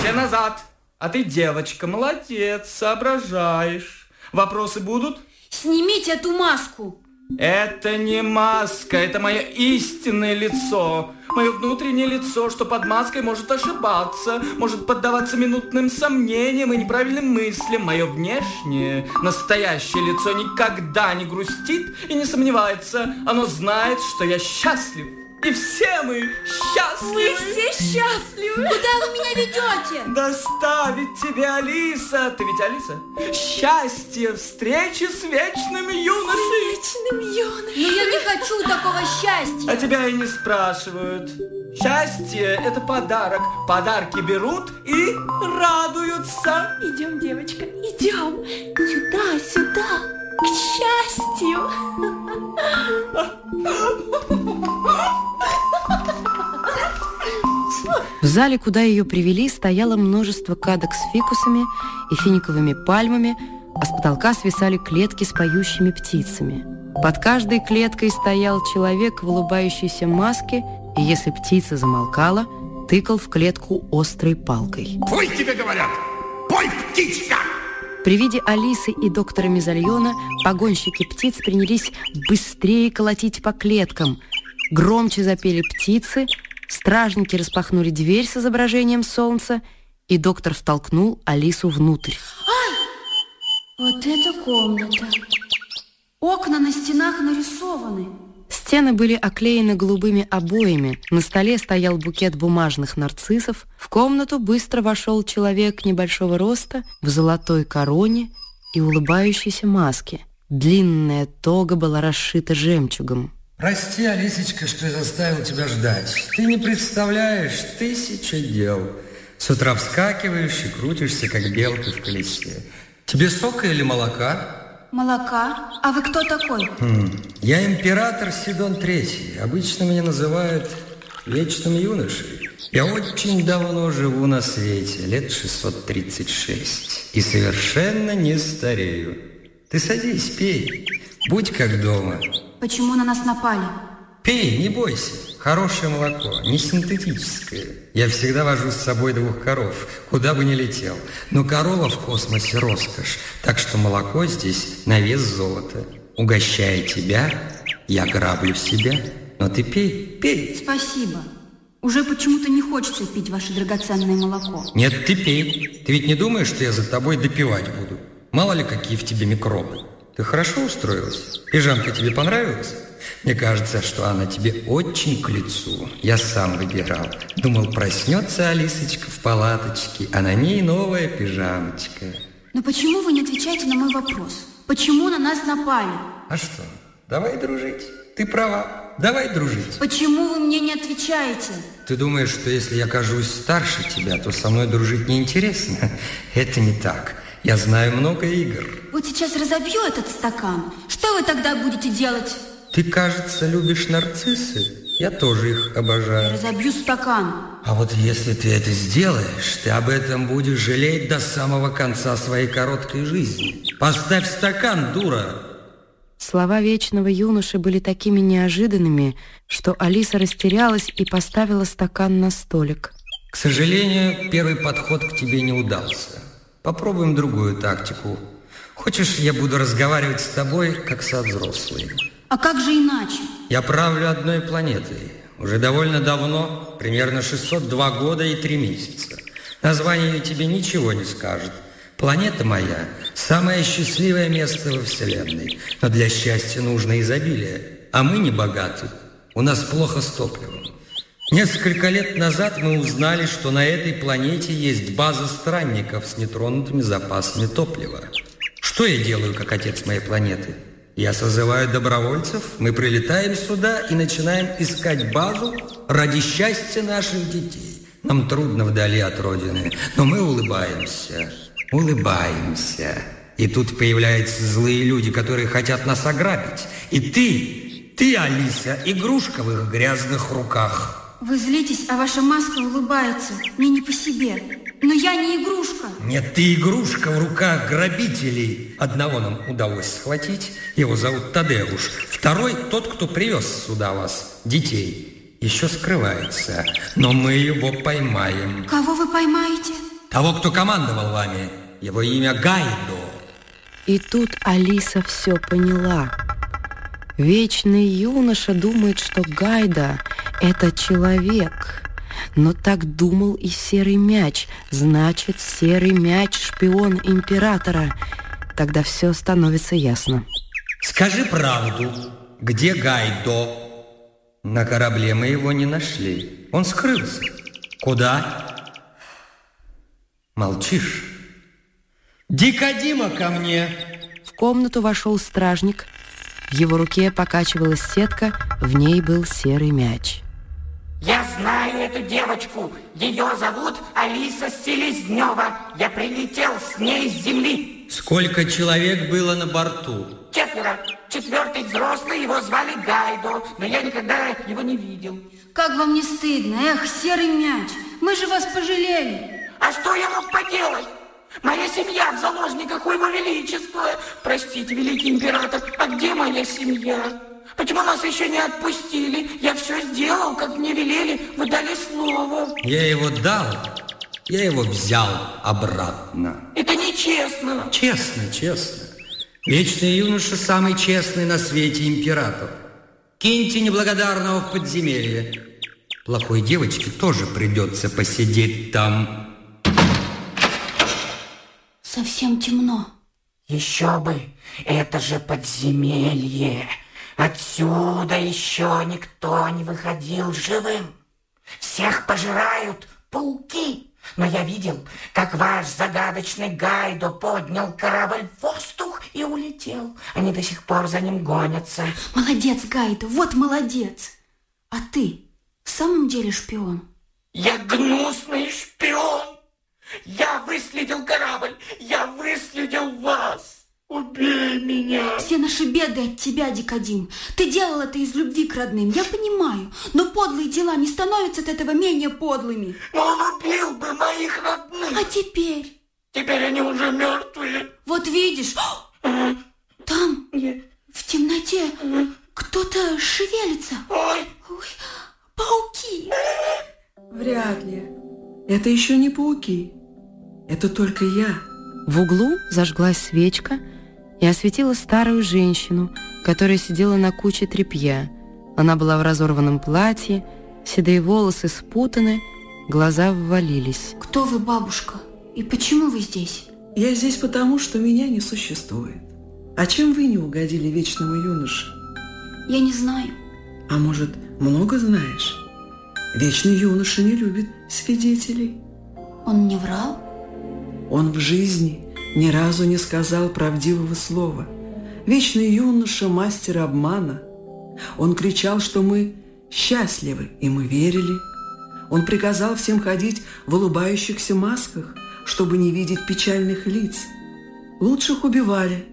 Все назад. А ты девочка, молодец, соображаешь. Вопросы будут? Снимите эту маску. Это не маска, это мое истинное лицо. Мое внутреннее лицо, что под маской может ошибаться, может поддаваться минутным сомнениям и неправильным мыслям. Мое внешнее, настоящее лицо никогда не грустит и не сомневается. Оно знает, что я счастлив. И все мы счастливы. Мы все счастливы. Куда вы меня ведете? Доставить тебе, Алиса. Ты ведь Алиса? Счастье встречи с вечным юношей. Вечным юношей. Но я не хочу такого счастья. А тебя и не спрашивают. Счастье – это подарок. Подарки берут и радуются. Идем, девочка, идем. Сюда, сюда, к счастью. В зале, куда ее привели, стояло множество кадок с фикусами и финиковыми пальмами, а с потолка свисали клетки с поющими птицами. Под каждой клеткой стоял человек в улыбающейся маске, и если птица замолкала, тыкал в клетку острой палкой. Пой тебе говорят! Пой, птичка! При виде Алисы и доктора Мезальона погонщики птиц принялись быстрее колотить по клеткам. Громче запели птицы, стражники распахнули дверь с изображением солнца, и доктор втолкнул Алису внутрь. Ай! Вот это комната. Окна на стенах нарисованы. Стены были оклеены голубыми обоями, на столе стоял букет бумажных нарциссов, в комнату быстро вошел человек небольшого роста в золотой короне и улыбающейся маске. Длинная тога была расшита жемчугом. Прости, Алисочка, что я заставил тебя ждать. Ты не представляешь, тысяча дел. С утра вскакиваешь и крутишься, как белка в колесе. Тебе сока или молока? Молока? А вы кто такой? Хм, Я император Сидон Третий. Обычно меня называют вечным юношей. Я очень давно живу на свете, лет 636, и совершенно не старею. Ты садись, пей, будь как дома. Почему на нас напали? Пей, не бойся. Хорошее молоко, не синтетическое. Я всегда вожу с собой двух коров, куда бы ни летел. Но корова в космосе роскошь, так что молоко здесь на вес золота. Угощая тебя, я граблю себя. Но ты пей, пей. Спасибо. Уже почему-то не хочется пить ваше драгоценное молоко. Нет, ты пей. Ты ведь не думаешь, что я за тобой допивать буду? Мало ли, какие в тебе микробы. Ты хорошо устроилась? Пижамка тебе понравилась? Мне кажется, что она тебе очень к лицу. Я сам выбирал. Думал, проснется Алисочка в палаточке, а на ней новая пижамочка. Но почему вы не отвечаете на мой вопрос? Почему на нас напали? А что, давай дружить. Ты права, давай дружить. Почему вы мне не отвечаете? Ты думаешь, что если я кажусь старше тебя, то со мной дружить неинтересно? Это не так. Я знаю много игр. Вот сейчас разобью этот стакан. Что вы тогда будете делать? Ты, кажется, любишь нарциссы. Я тоже их обожаю. Разобью стакан. А вот если ты это сделаешь, ты об этом будешь жалеть до самого конца своей короткой жизни. Поставь стакан, дура! Слова вечного юноши были такими неожиданными, что Алиса растерялась и поставила стакан на столик. К сожалению, первый подход к тебе не удался. Попробуем другую тактику. Хочешь, я буду разговаривать с тобой, как со взрослой? А как же иначе? Я правлю одной планетой. Уже довольно давно, примерно 602 года и 3 месяца. Название тебе ничего не скажет. Планета моя – самое счастливое место во Вселенной. Но для счастья нужно изобилие. А мы не богаты. У нас плохо с топливом. Несколько лет назад мы узнали, что на этой планете есть база странников с нетронутыми запасами топлива. Что я делаю, как отец моей планеты? Я созываю добровольцев, мы прилетаем сюда и начинаем искать базу ради счастья наших детей. Нам трудно вдали от Родины, но мы улыбаемся, улыбаемся. И тут появляются злые люди, которые хотят нас ограбить. И ты, ты, Алиса, игрушка в их грязных руках. Вы злитесь, а ваша маска улыбается. Мне не по себе. Но я не игрушка. Нет, ты игрушка в руках грабителей. Одного нам удалось схватить, его зовут Тадеуш. Второй – тот, кто привез сюда вас, детей. Еще скрывается, но мы его поймаем. Кого вы поймаете? Того, кто командовал вами. Его имя Гайдо. И тут Алиса все поняла. Вечный юноша думает, что Гайда — это человек. Но так думал и Серый Мяч. Значит, Серый Мяч — шпион Императора. Тогда все становится ясно. Скажи правду. Где Гайдо? На корабле мы его не нашли. Он скрылся. Куда? Молчишь. Дикодима ко мне. В комнату вошел стражник. В его руке покачивалась сетка, в ней был серый мяч. Я знаю эту девочку. Ее зовут Алиса Селезнева. Я прилетел с ней с земли. Сколько человек было на борту? Четверо. Четвертый взрослый, его звали Гайдо, но я никогда его не видел. Как вам не стыдно? Эх, серый мяч, мы же вас пожалели. А что я мог поделать? Моя семья в заложниках у его величества. Простите, великий император, а где моя семья? Почему нас еще не отпустили? Я все сделал, как мне велели, вы дали слово. Я его дал, я его взял обратно. Это нечестно. Честно, честно. Вечный юноша самый честный на свете император. Киньте неблагодарного в подземелье. Плохой девочке тоже придется посидеть там. Совсем темно. Еще бы, это же подземелье. Отсюда еще никто не выходил живым. Всех пожирают пауки. Но я видел, как ваш загадочный Гайдо поднял корабль в воздух и улетел. Они до сих пор за ним гонятся. Молодец, Гайдо, вот молодец. А ты в самом деле шпион? Я гнусный шпион. Я выследил корабль. Я выследил вас. Убей меня! Все наши беды от тебя, Дикодим. Ты делал это из любви к родным, я понимаю. Но подлые дела не становятся от этого менее подлыми. Но он убил бы моих родных. А теперь? Теперь они уже мертвые. Вот видишь, там, в темноте, кто-то шевелится. Ой. Ой, пауки. Вряд ли. Это еще не пауки. Это только я. В углу зажглась свечка и осветила старую женщину, которая сидела на куче тряпья. Она была в разорванном платье, седые волосы спутаны, глаза ввалились. Кто вы, бабушка? И почему вы здесь? Я здесь потому, что меня не существует. А чем вы не угодили вечному юноше? Я не знаю. А может, много знаешь? Вечный юноша не любит свидетелей. Он не врал? Он в жизни ни разу не сказал правдивого слова. Вечный юноша – мастер обмана. Он кричал, что мы счастливы, и мы верили. Он приказал всем ходить в улыбающихся масках, чтобы не видеть печальных лиц. Лучших убивали,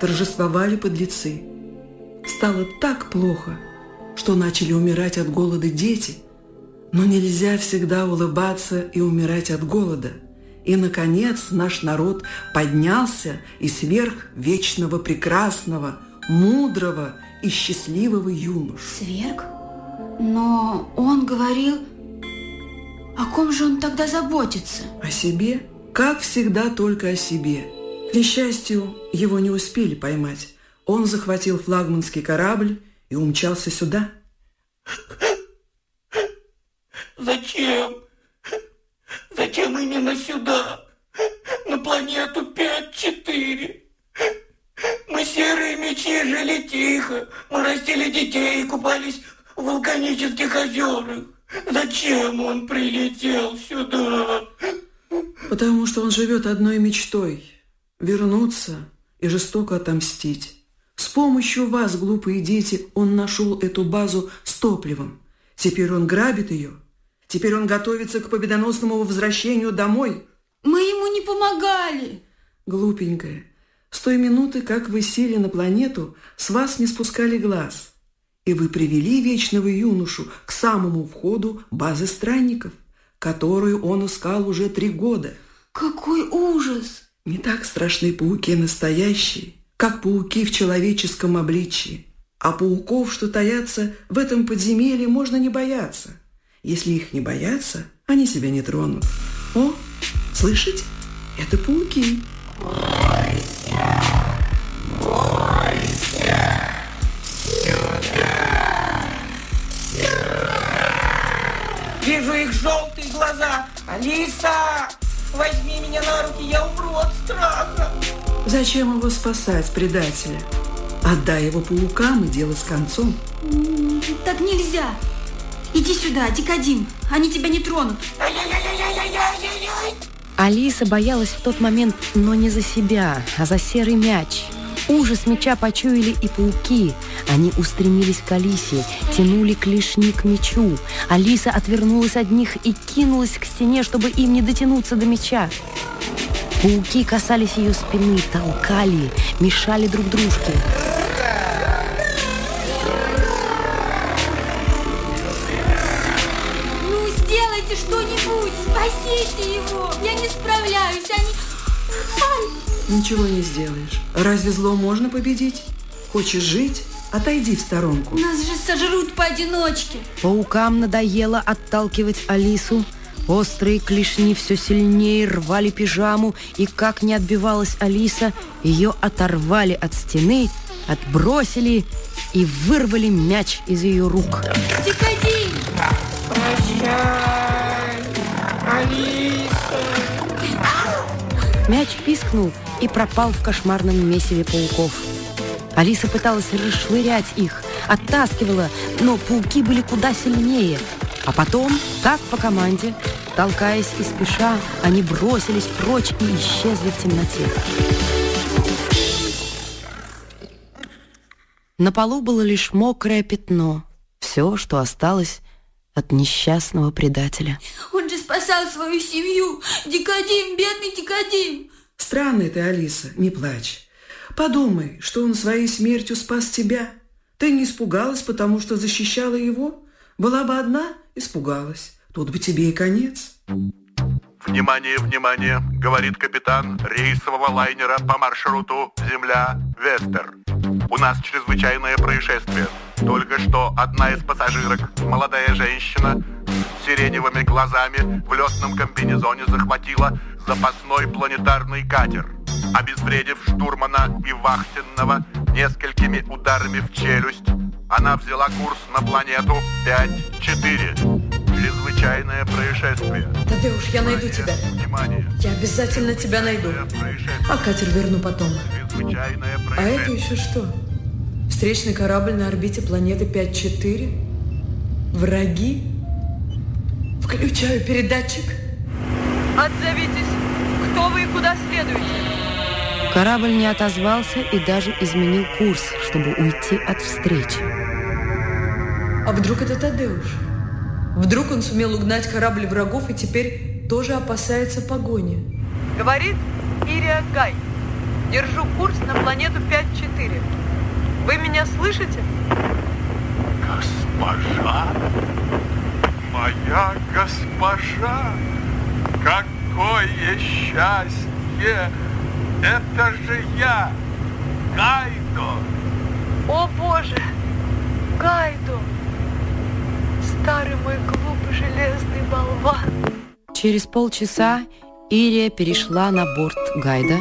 торжествовали подлецы. Стало так плохо, что начали умирать от голода дети. Но нельзя всегда улыбаться и умирать от голода – и, наконец, наш народ поднялся и сверх вечного прекрасного, мудрого и счастливого юношу. Сверг? Но он говорил... О ком же он тогда заботится? О себе? Как всегда, только о себе. К несчастью, его не успели поймать. Он захватил флагманский корабль и умчался сюда. Зачем? Зачем именно сюда? На планету 5-4. Мы серые мечи жили тихо. Мы растили детей и купались в вулканических озерах. Зачем он прилетел сюда? Потому что он живет одной мечтой – вернуться и жестоко отомстить. С помощью вас, глупые дети, он нашел эту базу с топливом. Теперь он грабит ее Теперь он готовится к победоносному возвращению домой. Мы ему не помогали. Глупенькая, с той минуты, как вы сели на планету, с вас не спускали глаз. И вы привели вечного юношу к самому входу базы странников, которую он искал уже три года. Какой ужас! Не так страшны пауки настоящие, как пауки в человеческом обличии. А пауков, что таятся в этом подземелье, можно не бояться. Если их не бояться, они себя не тронут. О, слышите? Это пауки. Бойся, бойся, сюда, сюда. Вижу их желтые глаза. Алиса, возьми меня на руки, я умру от страха. Зачем его спасать, предателя? Отдай его паукам и дело с концом. Так нельзя. Иди сюда, Дикодим. Они тебя не тронут. Алиса боялась в тот момент, но не за себя, а за серый мяч. Ужас меча почуяли и пауки. Они устремились к Алисе, тянули клешни к мечу. Алиса отвернулась от них и кинулась к стене, чтобы им не дотянуться до меча. Пауки касались ее спины, толкали, мешали друг дружке. Ничего не сделаешь. Разве зло можно победить? Хочешь жить? Отойди в сторонку. Нас же сожрут поодиночке. Паукам надоело отталкивать Алису. Острые клешни все сильнее рвали пижаму, и как не отбивалась Алиса, ее оторвали от стены, отбросили и вырвали мяч из ее рук. Дикодим! Прощай, Алиса. Мяч пискнул и пропал в кошмарном месиве пауков. Алиса пыталась расшвырять их, оттаскивала, но пауки были куда сильнее. А потом, как по команде, толкаясь и спеша, они бросились прочь и исчезли в темноте. На полу было лишь мокрое пятно. Все, что осталось от несчастного предателя. Он же спасал свою семью. Дикодим, бедный Дикодим. Странный ты, Алиса, не плачь. Подумай, что он своей смертью спас тебя. Ты не испугалась, потому что защищала его? Была бы одна, испугалась. Тут бы тебе и конец. Внимание, внимание, говорит капитан рейсового лайнера по маршруту Земля-Вестер. У нас чрезвычайное происшествие. Только что одна из пассажирок, молодая женщина, с сиреневыми глазами, в летном комбинезоне захватила запасной планетарный катер. Обезвредив штурмана и вахтенного несколькими ударами в челюсть, она взяла курс на планету 5-4. Чрезвычайное происшествие. Тадеуш, я найду тебя. Внимание. Я обязательно тебя найду. А катер верну потом. А это еще что? Встречный корабль на орбите планеты 5-4? Враги? Включаю передатчик. Отзовитесь. Кто вы и куда следуете? Корабль не отозвался и даже изменил курс, чтобы уйти от встречи. А вдруг это Тадеуш? Вдруг он сумел угнать корабль врагов и теперь тоже опасается погони? Говорит Ирия Гай. Держу курс на планету 5-4. Вы меня слышите? Госпожа, моя госпожа, какое счастье! Это же я, Гайдо! О боже! Гайдо! Старый мой глупый железный болван! Через полчаса Ирия перешла на борт гайда,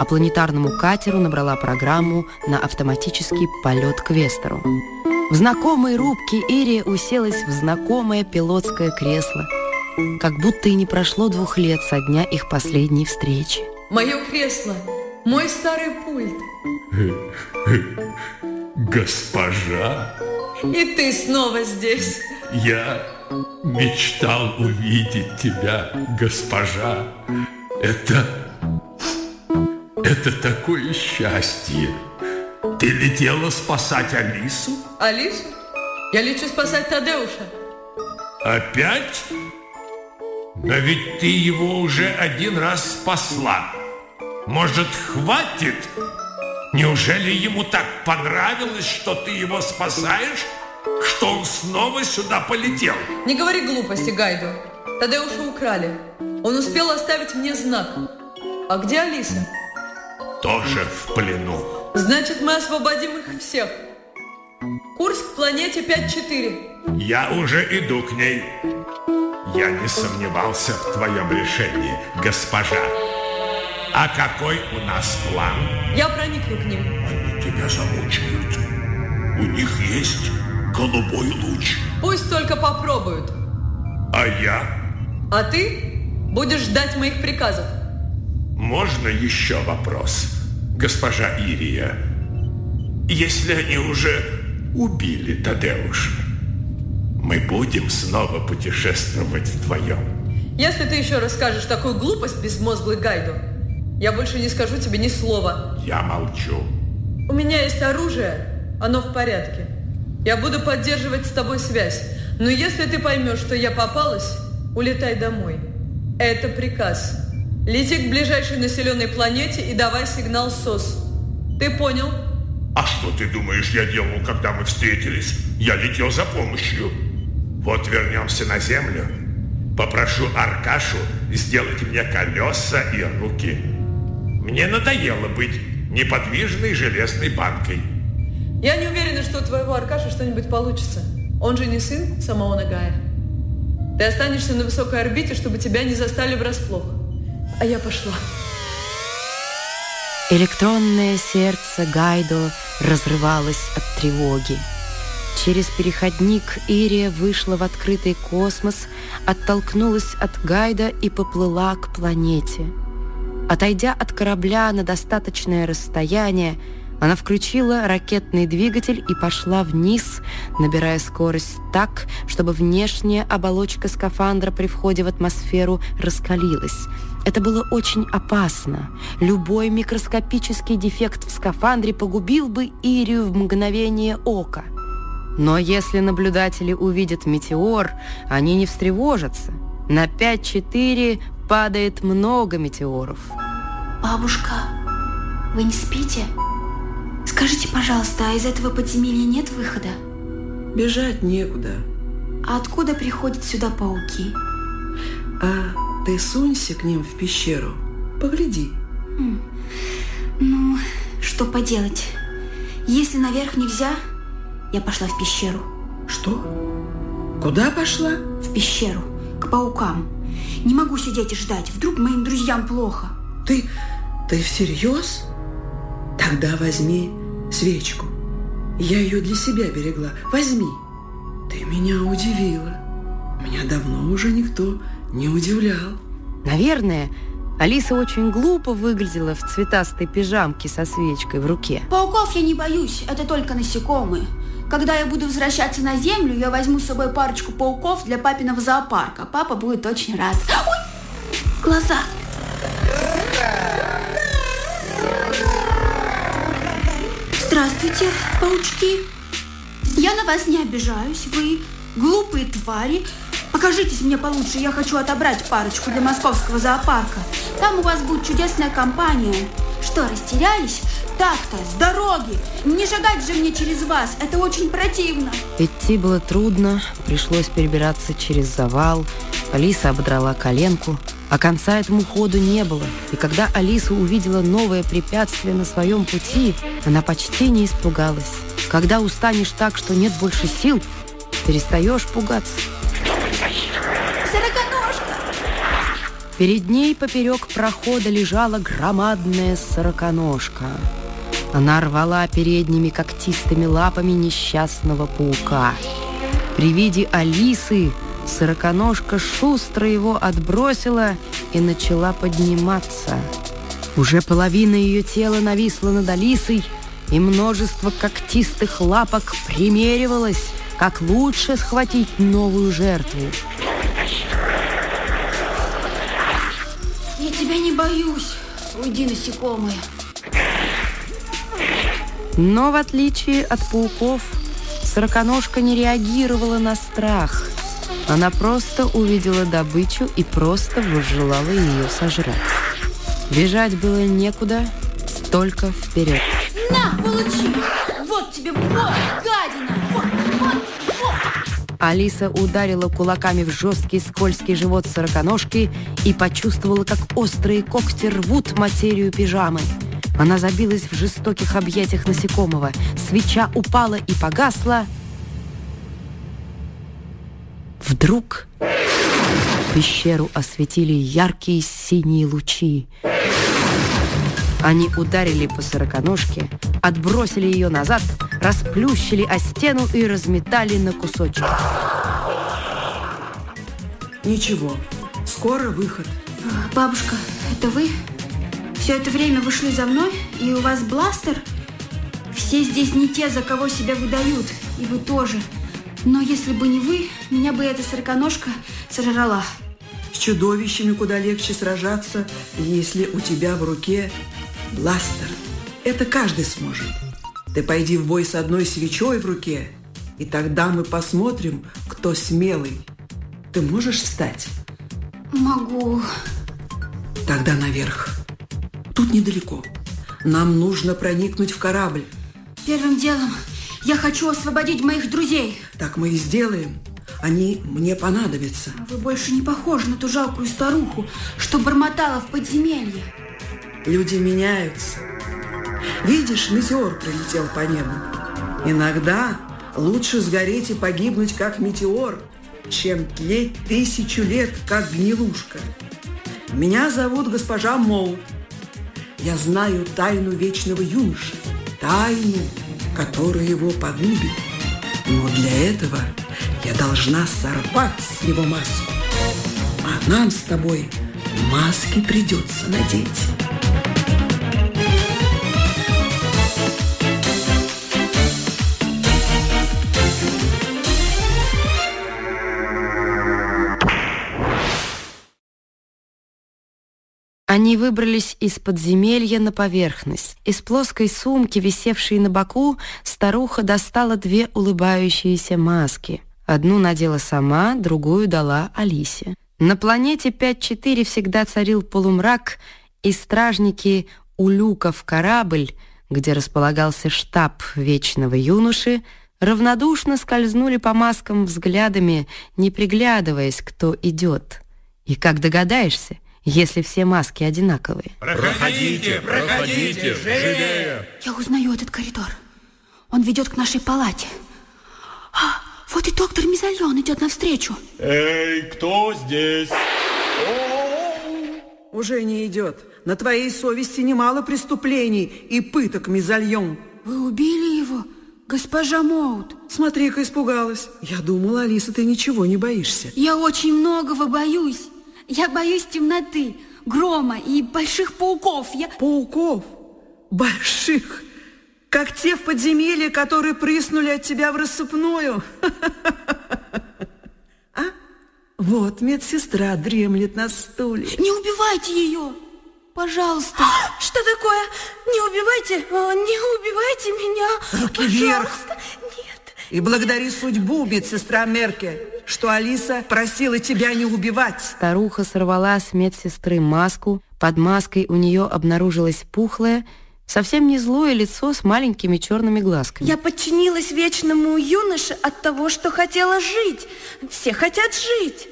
а планетарному катеру набрала программу на автоматический полет к Вестеру. В знакомой рубке Ирия уселась в знакомое пилотское кресло, как будто и не прошло двух лет со дня их последней встречи. Мое кресло, мой старый пульт. Госпожа, И ты снова здесь. я мечтал увидеть тебя, госпожа. Это... Это такое счастье. Ты летела спасать Алису? Алису? Я лечу спасать Тадеуша. Опять? Но ведь ты его уже один раз спасла. Может, хватит? Неужели ему так понравилось, что ты его спасаешь, что он снова сюда полетел? Не говори глупости, Гайду. Тадеуша украли. Он успел оставить мне знак. А где Алиса? Тоже в плену. Значит, мы освободим их всех. Курс к планете 5-4. Я уже иду к ней. Я не сомневался в твоем решении, госпожа. А какой у нас план? Я проникну к ним. Тебя замучают. У них есть голубой луч. Пусть только попробуют. А я? А ты будешь ждать моих приказов. Можно еще вопрос, госпожа Ирия? если они уже убили Тадеуша? Мы будем снова путешествовать вдвоем. Если ты еще расскажешь такую глупость безмозглый Гайду, я больше не скажу тебе ни слова. Я молчу. У меня есть оружие, оно в порядке. Я буду поддерживать с тобой связь. Но если ты поймешь, что я попалась, улетай домой. Это приказ. Лети к ближайшей населенной планете и давай сигнал СОС. Ты понял? А что ты думаешь, я делал, когда мы встретились? Я летел за помощью. Вот вернемся на Землю. Попрошу Аркашу сделать мне колеса и руки. Мне надоело быть неподвижной железной банкой. Я не уверена, что у твоего Аркаша что-нибудь получится. Он же не сын самого Нагая. Ты останешься на высокой орбите, чтобы тебя не застали врасплох. А я пошла. Электронное сердце Гайдо разрывалось от тревоги. Через переходник Ирия вышла в открытый космос, оттолкнулась от Гайда и поплыла к планете. Отойдя от корабля на достаточное расстояние, она включила ракетный двигатель и пошла вниз, набирая скорость так, чтобы внешняя оболочка скафандра при входе в атмосферу раскалилась. Это было очень опасно. Любой микроскопический дефект в скафандре погубил бы Ирию в мгновение ока. Но если наблюдатели увидят метеор, они не встревожатся. На 5-4 падает много метеоров. Бабушка, вы не спите? Скажите, пожалуйста, а из этого подземелья нет выхода? Бежать некуда. А откуда приходят сюда пауки? А ты сунься к ним в пещеру. Погляди. Хм. Ну, что поделать? Если наверх нельзя, я пошла в пещеру. Что? Куда пошла? В пещеру, к паукам. Не могу сидеть и ждать. Вдруг моим друзьям плохо. Ты, ты всерьез? Тогда возьми свечку. Я ее для себя берегла. Возьми. Ты меня удивила. Меня давно уже никто не удивлял. Наверное, Алиса очень глупо выглядела в цветастой пижамке со свечкой в руке. Пауков я не боюсь, это только насекомые. Когда я буду возвращаться на Землю, я возьму с собой парочку пауков для папиного зоопарка. Папа будет очень рад. Ой, глаза. Здравствуйте, паучки. Я на вас не обижаюсь. Вы глупые твари. Покажитесь мне получше, я хочу отобрать парочку для московского зоопарка. Там у вас будет чудесная компания. Что, растерялись? Так-то, с дороги. Не шагать же мне через вас, это очень противно. Идти было трудно, пришлось перебираться через завал. Алиса ободрала коленку, а конца этому ходу не было. И когда Алиса увидела новое препятствие на своем пути, она почти не испугалась. Когда устанешь так, что нет больше сил, перестаешь пугаться. Сороконожка! Перед ней поперек прохода лежала громадная сороконожка. Она рвала передними когтистыми лапами несчастного паука. При виде Алисы Сороконожка шустро его отбросила и начала подниматься. Уже половина ее тела нависла над Алисой, и множество когтистых лапок примеривалось, как лучше схватить новую жертву. Я тебя не боюсь. Уйди, насекомые. Но в отличие от пауков, сороконожка не реагировала на страх. Она просто увидела добычу и просто возжелала ее сожрать. Бежать было некуда, только вперед. На, получи! Вот тебе, вот, гадина! Вот, вот, вот! Алиса ударила кулаками в жесткий скользкий живот сороконожки и почувствовала, как острые когти рвут материю пижамы. Она забилась в жестоких объятиях насекомого. Свеча упала и погасла. Вдруг пещеру осветили яркие синие лучи. Они ударили по сороконожке, отбросили ее назад, расплющили о стену и разметали на кусочки. Ничего, скоро выход. Бабушка, это вы? Все это время вы шли за мной, и у вас бластер? Все здесь не те, за кого себя выдают, и вы тоже. Но если бы не вы, меня бы эта сороконожка сожрала. С чудовищами куда легче сражаться, если у тебя в руке бластер. Это каждый сможет. Ты пойди в бой с одной свечой в руке, и тогда мы посмотрим, кто смелый. Ты можешь встать? Могу. Тогда наверх. Тут недалеко. Нам нужно проникнуть в корабль. Первым делом я хочу освободить моих друзей. Так мы и сделаем. Они мне понадобятся. Вы больше не похожи на ту жалкую старуху, что бормотала в подземелье. Люди меняются. Видишь, метеор прилетел по небу. Иногда лучше сгореть и погибнуть, как метеор, чем тлеть тысячу лет, как гнилушка. Меня зовут госпожа Моу. Я знаю тайну вечного юноши, тайну, которая его погубит. Но для этого я должна сорвать с него маску. А нам с тобой маски придется надеть. Они выбрались из подземелья на поверхность. Из плоской сумки, висевшей на боку, старуха достала две улыбающиеся маски. Одну надела сама, другую дала Алисе. На планете 5-4 всегда царил полумрак, и стражники у люка в корабль, где располагался штаб Вечного Юноши, равнодушно скользнули по маскам взглядами, не приглядываясь, кто идет. И как догадаешься — если все маски одинаковые. Проходите, проходите, живее! Я узнаю этот коридор. Он ведет к нашей палате. А, вот и доктор Мизальон идет навстречу. Эй, кто здесь? Уже не идет. На твоей совести немало преступлений и пыток, Мизальон. Вы убили его, госпожа Моут? Смотри-ка, испугалась. Я думала, Алиса, ты ничего не боишься. Я очень многого боюсь. Я боюсь темноты, грома и больших пауков. Я... Пауков? Больших? Как те в подземелье, которые прыснули от тебя в рассыпную? А? Вот медсестра дремлет на стуле. Не убивайте ее! Пожалуйста. Что такое? Не убивайте, а, не убивайте меня. Руки вверх. Нет. И благодари судьбу, медсестра Мерке что Алиса просила тебя не убивать. Старуха сорвала с медсестры маску. Под маской у нее обнаружилось пухлое, совсем не злое лицо с маленькими черными глазками. Я подчинилась вечному юноше от того, что хотела жить. Все хотят жить.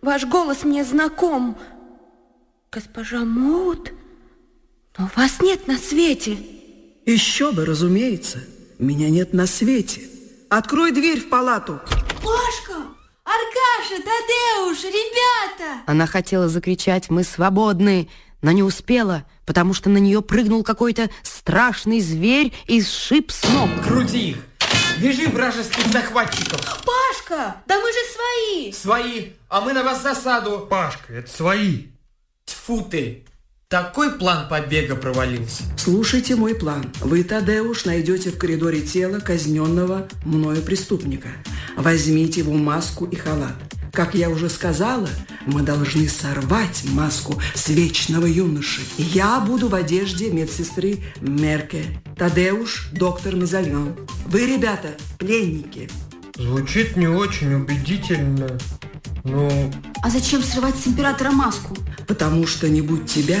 Ваш голос мне знаком. Госпожа Мут, но вас нет на свете. Еще бы, разумеется. Меня нет на свете. Открой дверь в палату. Пашка! Аркаша, Тадеуш, ребята! Она хотела закричать «Мы свободны!», но не успела, потому что на нее прыгнул какой-то страшный зверь и сшиб с ног. Крути их! Вяжи вражеских захватчиков! Пашка, да мы же свои! Свои, а мы на вас засаду! Пашка, это свои! Тьфу ты! Такой план побега провалился. Слушайте мой план. Вы, Тадеуш, найдете в коридоре тело казненного мною преступника. Возьмите его маску и халат. Как я уже сказала, мы должны сорвать маску с вечного юноши. Я буду в одежде медсестры Мерке. Тадеуш – доктор Мезальон. Вы, ребята, пленники. Звучит не очень убедительно. Ну... А зачем срывать с императора маску? Потому что не будь тебя,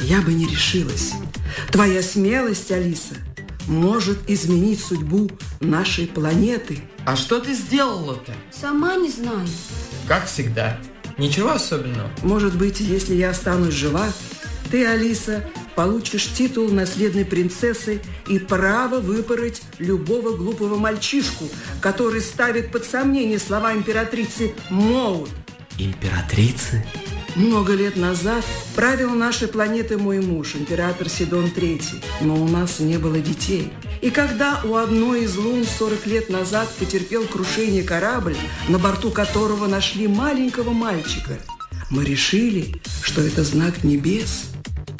я бы не решилась. Твоя смелость, Алиса, может изменить судьбу нашей планеты. А что ты сделала-то? Сама не знаю. Как всегда. Ничего особенного. Может быть, если я останусь жива, ты, Алиса, получишь титул наследной принцессы и право выпороть любого глупого мальчишку, который ставит под сомнение слова императрицы Моут. Императрицы? Много лет назад правил нашей планеты мой муж, император Сидон III, но у нас не было детей. И когда у одной из лун 40 лет назад потерпел крушение корабль, на борту которого нашли маленького мальчика, мы решили, что это знак небес.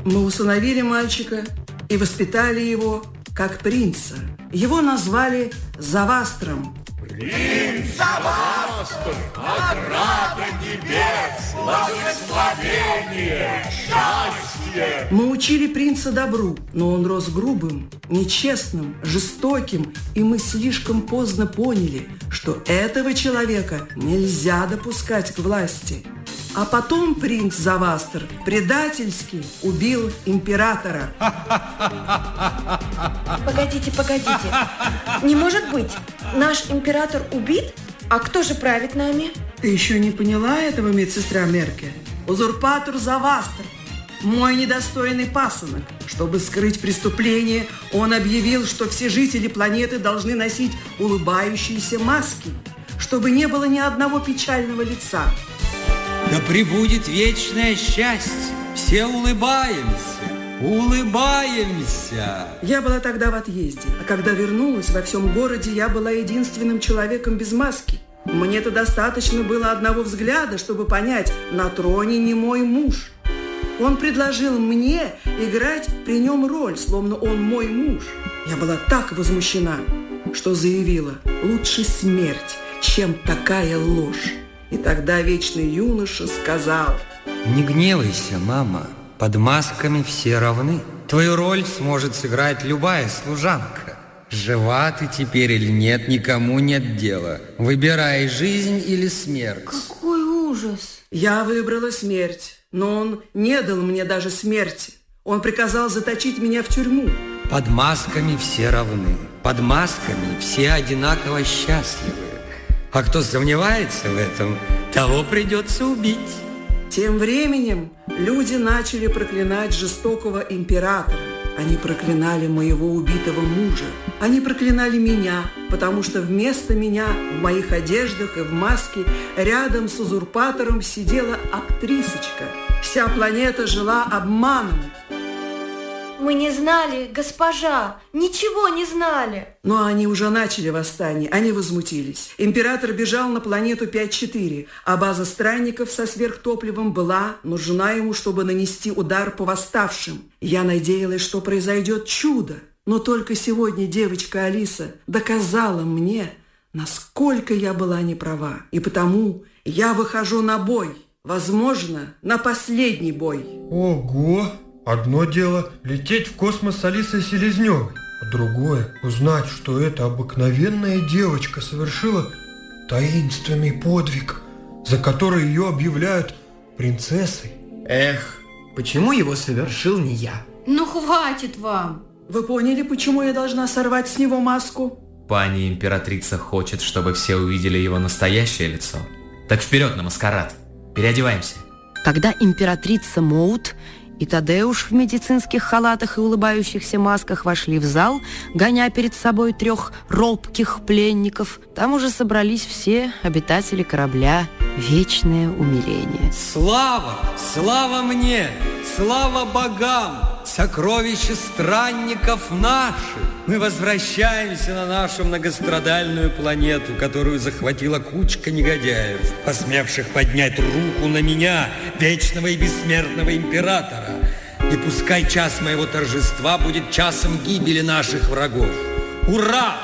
Мы усыновили мальчика и воспитали его как принца. Его назвали Завастром. Принц Завастр, ограда небес, благословение, счастье. Мы учили принца добру, но он рос грубым, нечестным, жестоким, и мы слишком поздно поняли, что этого человека нельзя допускать к власти. А потом принц Завастр предательски убил императора. Погодите, погодите. Не может быть. Наш император убит? А кто же правит нами? Ты еще не поняла этого, медсестра Мерке? Узурпатор Завастр, мой недостойный пасынок. Чтобы скрыть преступление, он объявил, что все жители планеты должны носить улыбающиеся маски, чтобы не было ни одного печального лица. Да пребудет вечное счастье. Все улыбаемся, улыбаемся. Я была тогда в отъезде, а когда вернулась, во всем городе я была единственным человеком без маски. Мне-то достаточно было одного взгляда, чтобы понять, на троне не мой муж. Он предложил мне играть при нем роль, словно он мой муж. Я была так возмущена, что заявила, лучше смерть, чем такая ложь. И тогда вечный юноша сказал, Не гневайся, мама, под масками все равны. Твою роль сможет сыграть любая служанка. Жива ты теперь или нет, никому нет дела. Выбирай жизнь или смерть. Какой ужас. Я выбрала смерть, но он не дал мне даже смерти. Он приказал заточить меня в тюрьму. Под масками все равны. Под масками все одинаково счастливы. А кто сомневается в этом, того придется убить. Тем временем люди начали проклинать жестокого императора. Они проклинали моего убитого мужа. Они проклинали меня, потому что вместо меня в моих одеждах и в маске рядом с узурпатором сидела актрисочка. Вся планета жила обманом. Мы не знали, госпожа, ничего не знали. Но они уже начали восстание, они возмутились. Император бежал на планету 5-4, а база странников со сверхтопливом была нужна ему, чтобы нанести удар по восставшим. Я надеялась, что произойдет чудо. Но только сегодня девочка Алиса доказала мне, насколько я была неправа. И потому я выхожу на бой. Возможно, на последний бой. Ого! Одно дело лететь в космос с Алисой Селезневой, а другое узнать, что эта обыкновенная девочка совершила таинственный подвиг, за который ее объявляют принцессой. Эх, почему его совершил не я? Ну хватит вам. Вы поняли, почему я должна сорвать с него маску? Пани императрица хочет, чтобы все увидели его настоящее лицо. Так вперед на маскарад. Переодеваемся. Тогда императрица Моут и Тадеуш в медицинских халатах и улыбающихся масках вошли в зал, гоня перед собой трех робких пленников. Там уже собрались все обитатели корабля «Вечное умиление». Слава! Слава мне! Слава богам! Сокровища странников наши! Мы возвращаемся на нашу многострадальную планету, которую захватила кучка негодяев, посмевших поднять руку на меня, вечного и бессмертного императора. И пускай час моего торжества будет часом гибели наших врагов. Ура!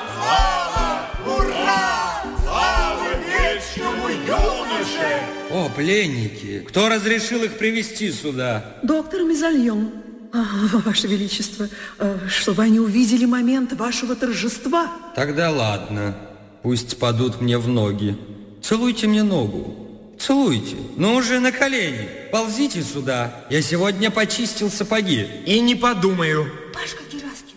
Ура! Слава вечному юноше! О, пленники! Кто разрешил их привести сюда? Доктор Мезальон, а, Ваше Величество, а, чтобы они увидели момент вашего торжества. Тогда ладно. Пусть падут мне в ноги. Целуйте мне ногу. Целуйте. Ну уже на колени. Ползите сюда. Я сегодня почистил сапоги. И не подумаю. Пашка Гераскин,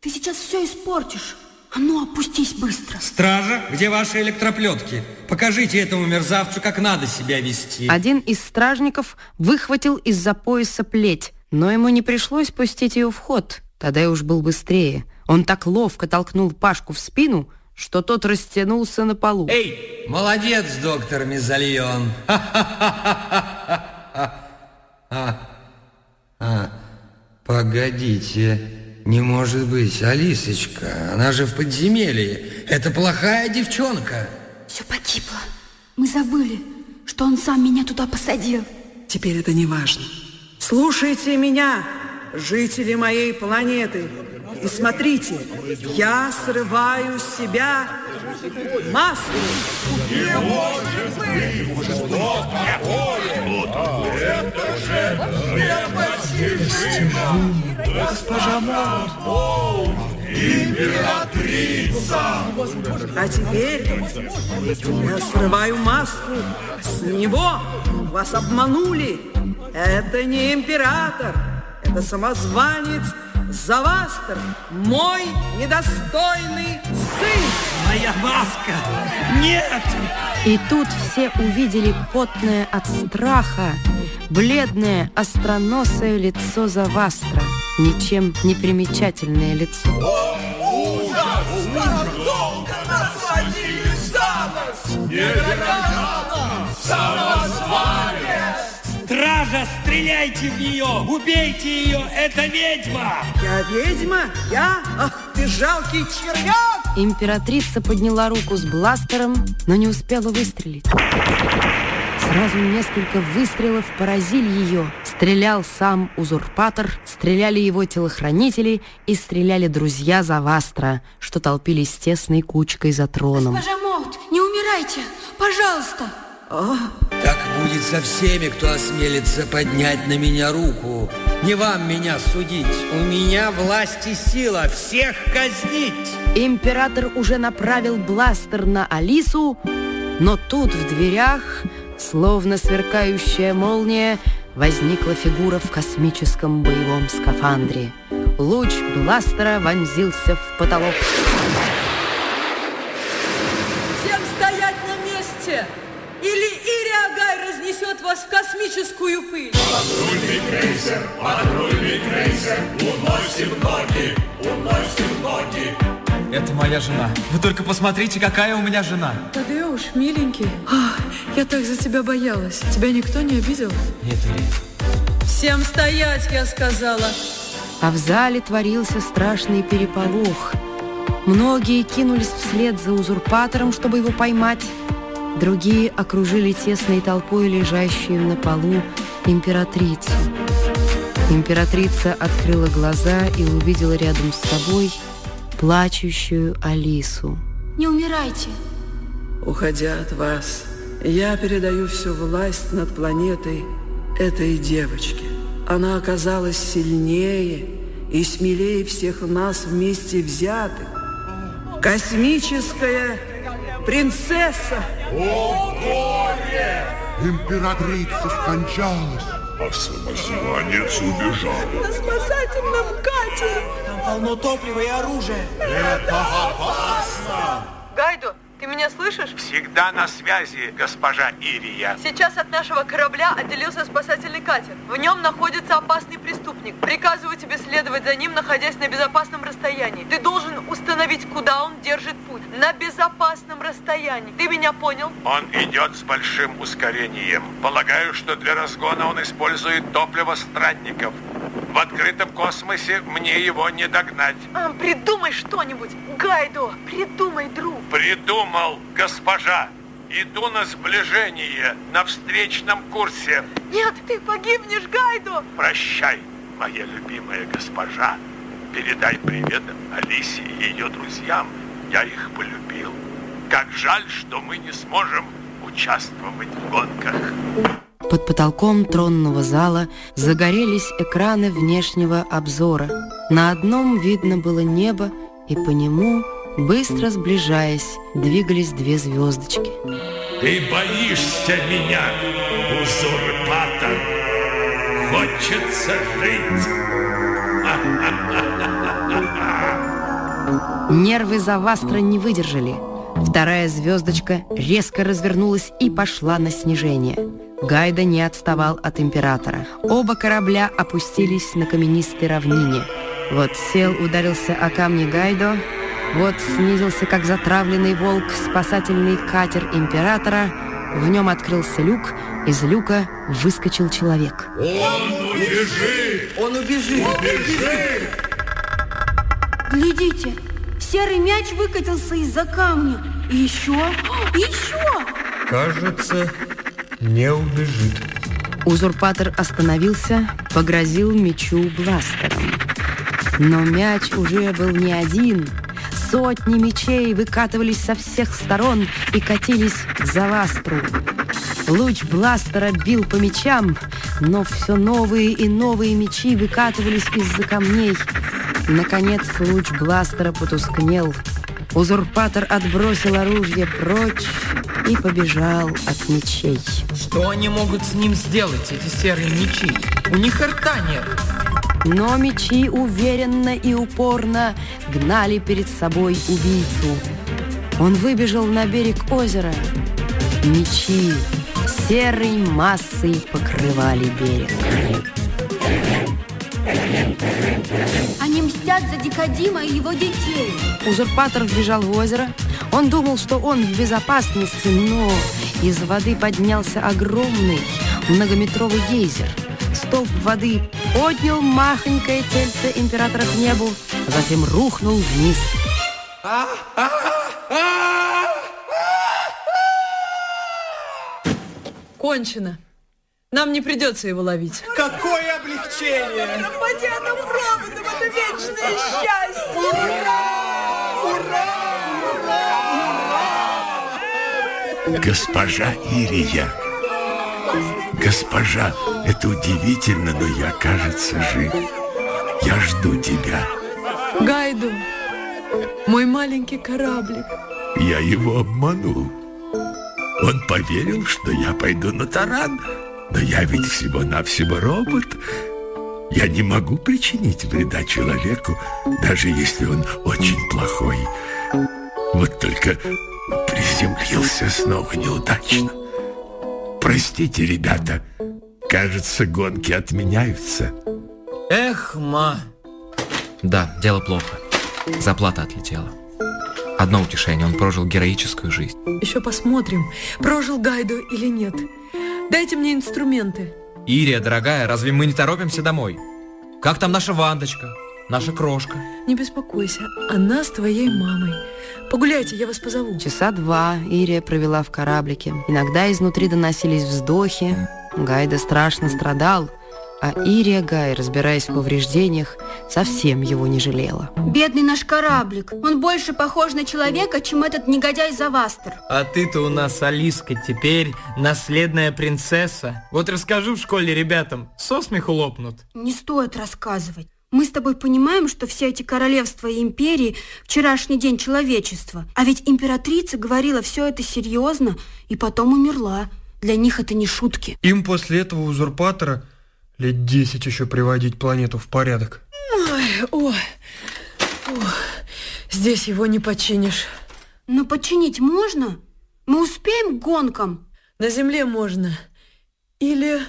ты сейчас все испортишь. А ну, опустись быстро. Стража, где ваши электроплетки? Покажите этому мерзавцу, как надо себя вести. Один из стражников выхватил из-за пояса плеть, но ему не пришлось пустить ее в ход. Тогда уж был быстрее. Он так ловко толкнул Пашку в спину, что тот растянулся на полу. Эй! Молодец, доктор Мезальон. А, а, погодите, не может быть, Алисочка, она же в подземелье. Это плохая девчонка. Все погибло. Мы забыли, что он сам меня туда посадил. Теперь это не важно. Слушайте меня, жители моей планеты. И смотрите, я срываю с себя маску. Не может быть, что такое? Это же непостижимо! Госпожа Мод! Императрица! А теперь я срываю маску. С него вас обманули. Это не император, это самозванец Завастер, мой недостойный сын. Моя маска! Нет! И тут все увидели потное от страха, бледное, остроносое лицо Завастра, ничем не примечательное лицо. Ужас! Как долго нас водили за нос! Невероятно! Стража, стреляйте в нее! Убейте ее! Это ведьма! Я ведьма? Я? Ах ты жалкий червяк! Императрица подняла руку с бластером, но не успела выстрелить. Сразу несколько выстрелов поразили ее. Стрелял сам узурпатор, стреляли его телохранители и стреляли друзья Завастра, что толпились тесной кучкой за троном. Госпожа Молт, не умирайте, пожалуйста. Так будет со всеми, кто осмелится поднять на меня руку. Не вам меня судить. У меня власть и сила всех казнить. Император уже направил бластер на Алису, но тут в дверях, словно сверкающая молния, возникла фигура в космическом боевом скафандре. Луч бластера вонзился в потолок. Всем стоять на месте! Или Ириагай разнесет вас в космическую пыль! Патрульный крейсер, патрульный крейсер, уносим ноги, уносим ноги. Это моя жена. Вы только посмотрите, какая у меня жена. Тадеуш, миленький, Ах, я так за тебя боялась. Тебя никто не обидел? Нет, Ири. Всем стоять, я сказала. А в зале творился страшный переполох. Многие кинулись вслед за узурпатором, чтобы его поймать. Другие окружили тесной толпой лежащую на полу императрицу. Императрица открыла глаза и увидела рядом с собой плачущую Алису. Не умирайте. Уходя от вас, я передаю всю власть над планетой этой девочке. Она оказалась сильнее и смелее всех нас вместе взятых. Космическая принцесса. О, горе! Императрица скончалась. А самозванец убежал. На спасательном катере. Там полно топлива и оружия. Это опасно! Гайдо, ты меня слышишь? Всегда на связи, госпожа Ирия. Сейчас от нашего корабля отделился спасательный катер. В нем находится опасный преступник. Приказываю тебе следовать за ним, находясь на безопасном расстоянии. Ты должен установить, куда он держит путь. На безопасном расстоянии. Ты меня понял? Он идет с большим ускорением. Полагаю, что для разгона он использует топливо странников. В открытом космосе мне его не догнать. А, придумай что-нибудь. Гайдо, придумай, друг. Придумал, госпожа. Иду на сближение, на встречном курсе. Нет, ты погибнешь, Гайдо. Прощай, моя любимая госпожа. Передай привет Алисе и ее друзьям. Я их полюбил. Как жаль, что мы не сможем участвовать в гонках. Под потолком тронного зала загорелись экраны внешнего обзора. На одном видно было небо, и по нему, быстро сближаясь, двигались две звездочки. Ты боишься меня, узурпатор? Хочется жить. Нервы Завастра не выдержали. Вторая звездочка резко развернулась и пошла на снижение. Гайда не отставал от императора. Оба корабля опустились на каменистой равнине. Вот сел, ударился о камни Гайдо, вот снизился, как затравленный волк, спасательный катер императора. В нем открылся люк, из люка выскочил человек. Он убежит! Он убежит! Убежит! Глядите, серый мяч выкатился из-за камня. И еще, и еще. Кажется, не убежит. Узурпатор остановился, погрозил мечу бластером. Но мяч уже был не один. Сотни мечей выкатывались со всех сторон и катились к Завастру. Луч бластера бил по мечам, но все новые и новые мечи выкатывались из-за камней. Наконец луч бластера потускнел. Узурпатор отбросил оружие прочь и побежал от мечей. Что они могут с ним сделать, эти серые мечи? У них рта нет. Но мечи уверенно и упорно гнали перед собой убийцу. Он выбежал на берег озера. Мечи серой массой покрывали берег. Они мстят за Дикодима и его детей. Узурпатор вбежал в озеро. Он думал, что он в безопасности, но из воды поднялся огромный многометровый гейзер. Столб воды поднял махонькое тельце императора к небу, а затем рухнул вниз. Кончено. Нам не придется его ловить. Какое облегчение! По тем проводам это вечное счастье! Госпожа Ирия. Госпожа, это удивительно, но я, кажется, жив. Я жду тебя. Гайду, мой маленький кораблик. Я его обманул. Он поверил, что я пойду на таран, но я ведь всего-навсего робот. Я не могу причинить вреда человеку, даже если он очень плохой. Вот только приземлился снова неудачно. Простите, ребята, кажется, гонки отменяются. Эх, ма. Да, дело плохо. Заплата отлетела. Одно утешение, он прожил героическую жизнь. Еще посмотрим, прожил Гайду или нет. Дайте мне инструменты. Ирия, дорогая, разве мы не торопимся домой? Как там наша Вандочка? Наша крошка? Не беспокойся, она с твоей мамой. Погуляйте, я вас позову. Часа два Ирия провела в кораблике. Иногда изнутри доносились вздохи. Гайда страшно страдал, а Ирия Гай, разбираясь в повреждениях, совсем его не жалела. Бедный наш кораблик. Он больше похож на человека, чем этот негодяй Завастер. А ты-то у нас, Алиска, теперь наследная принцесса. Вот расскажу в школе ребятам, со смеху лопнут. Не стоит рассказывать. Мы с тобой понимаем, что все эти королевства и империи – вчерашний день человечества. А ведь императрица говорила все это серьезно и потом умерла. Для них это не шутки. Им после этого узурпатора лет 10 еще приводить планету в порядок. Ой, ой, ой. Здесь его не починишь. Но починить можно? Мы успеем к гонкам? На Земле можно. Или,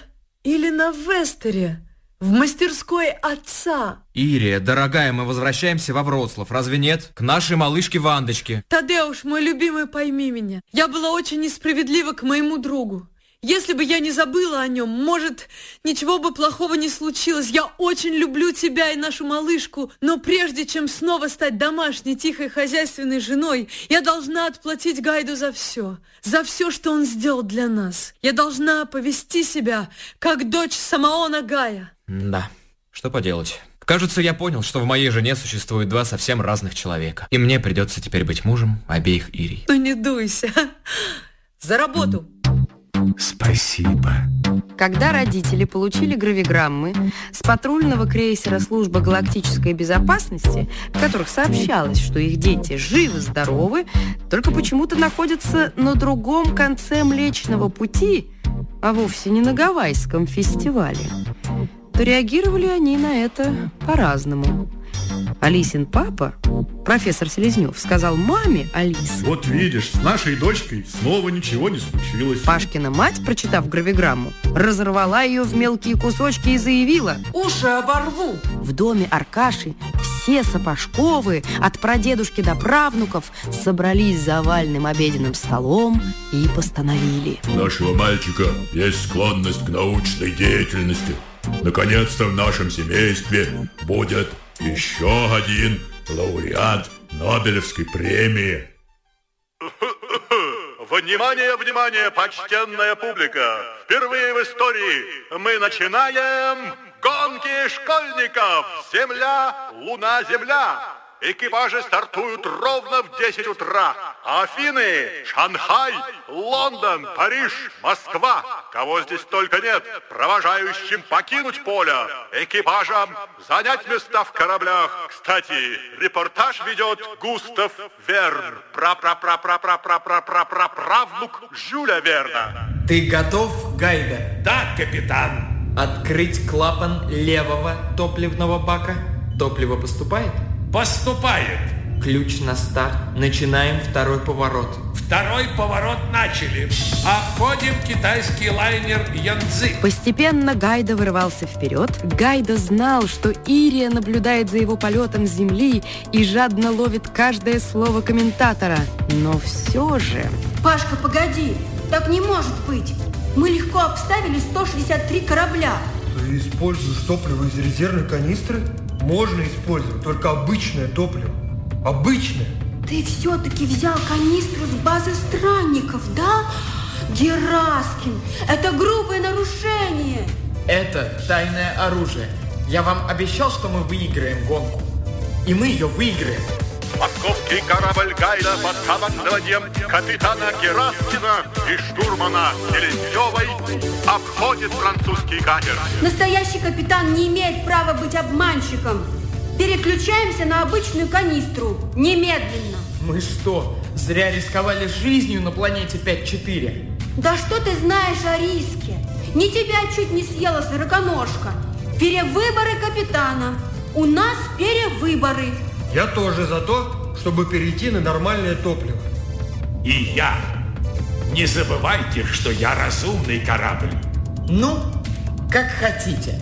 или на Вестере. В мастерской отца. Ирия, дорогая, мы возвращаемся во Вроцлав, разве нет? К нашей малышке Вандочке. Тадеуш, мой любимый, пойми меня. Я была очень несправедлива к моему другу. Если бы я не забыла о нем, может, ничего бы плохого не случилось. Я очень люблю тебя и нашу малышку, но прежде чем снова стать домашней, тихой, хозяйственной женой, я должна отплатить Гайду за все. За все, что он сделал для нас. Я должна повести себя, как дочь Самаона Гая. Да, что поделать. Кажется, я понял, что в моей жене существует два совсем разных человека. И мне придется теперь быть мужем обеих Ирий. Ну не дуйся. За работу. Спасибо. Когда родители получили гравиграммы с патрульного крейсера службы галактической безопасности, в которых сообщалось, что их дети живы-здоровы, только почему-то находятся на другом конце Млечного Пути, а вовсе не на Гавайском фестивале, то реагировали они на это по-разному. Алисин папа, профессор Селезнев, сказал маме Алисы. Вот видишь, с нашей дочкой снова ничего не случилось. Пашкина мать, прочитав гравиграмму, разорвала ее в мелкие кусочки и заявила. Уши оборву! В доме Аркаши все Сапожковы, от прадедушки до правнуков, собрались за овальным обеденным столом и постановили. У нашего мальчика есть склонность к научной деятельности. Наконец-то в нашем семействе будет еще один лауреат Нобелевской премии. Внимание, внимание, почтенная публика! впервые в истории мы начинаем гонки школьников. Земля, Луна, Земля. Экипажи стартуют ровно в 10 утра. Афины, Шанхай, Лондон, Париж, Москва. Кого здесь только нет. Провожающим покинуть поле. Экипажам занять места в кораблях. Кстати, репортаж ведет Густав Верн. Пра-пра-пра-пра-пра-пра-пра-пра-правнук Жюля Верна. Ты готов, Гайда? Да, капитан. Открыть клапан левого топливного бака. Топливо поступает? Поступает. Ключ на старт. Начинаем второй поворот. Второй поворот начали. Обходим китайский лайнер Янцзы. Постепенно Гайда вырывался вперед. Гайда знал, что Ирия наблюдает за его полетом с земли и жадно ловит каждое слово комментатора. Но все же... Пашка, погоди! Так не может быть! Мы легко обставили 163 корабля. Ты используешь топливо из резервной канистры? Можно использовать только обычное топливо. Обычное. Ты все-таки взял канистру с базы странников, да? Гераскин, это грубое нарушение. Это тайное оружие. Я вам обещал, что мы выиграем гонку. И мы ее выиграем. Московский корабль Гайда под командованием капитана Гераскина и штурмана Селезневой обходит французский катер. Настоящий капитан не имеет права быть обманщиком. Переключаемся на обычную канистру. Немедленно. Мы что, зря рисковали жизнью на планете 5-4? Да что ты знаешь о риске? Не тебя чуть не съела сороконожка. Перевыборы капитана. У нас перевыборы. Я тоже за то, чтобы перейти на нормальное топливо. И я. Не забывайте, что я разумный корабль. Ну, как хотите.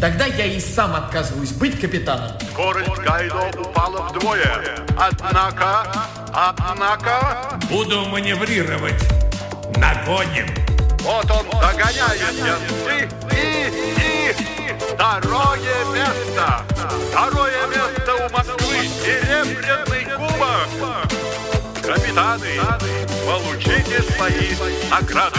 Тогда я и сам отказываюсь быть капитаном. Скорость Гайдо упала вдвое. Однако, однако... Буду маневрировать. Нагоним. Вот он догоняет Янцы и, и второе место. Второе место у Москвы. Серебряный кубок. Капитаны, получите свои награды.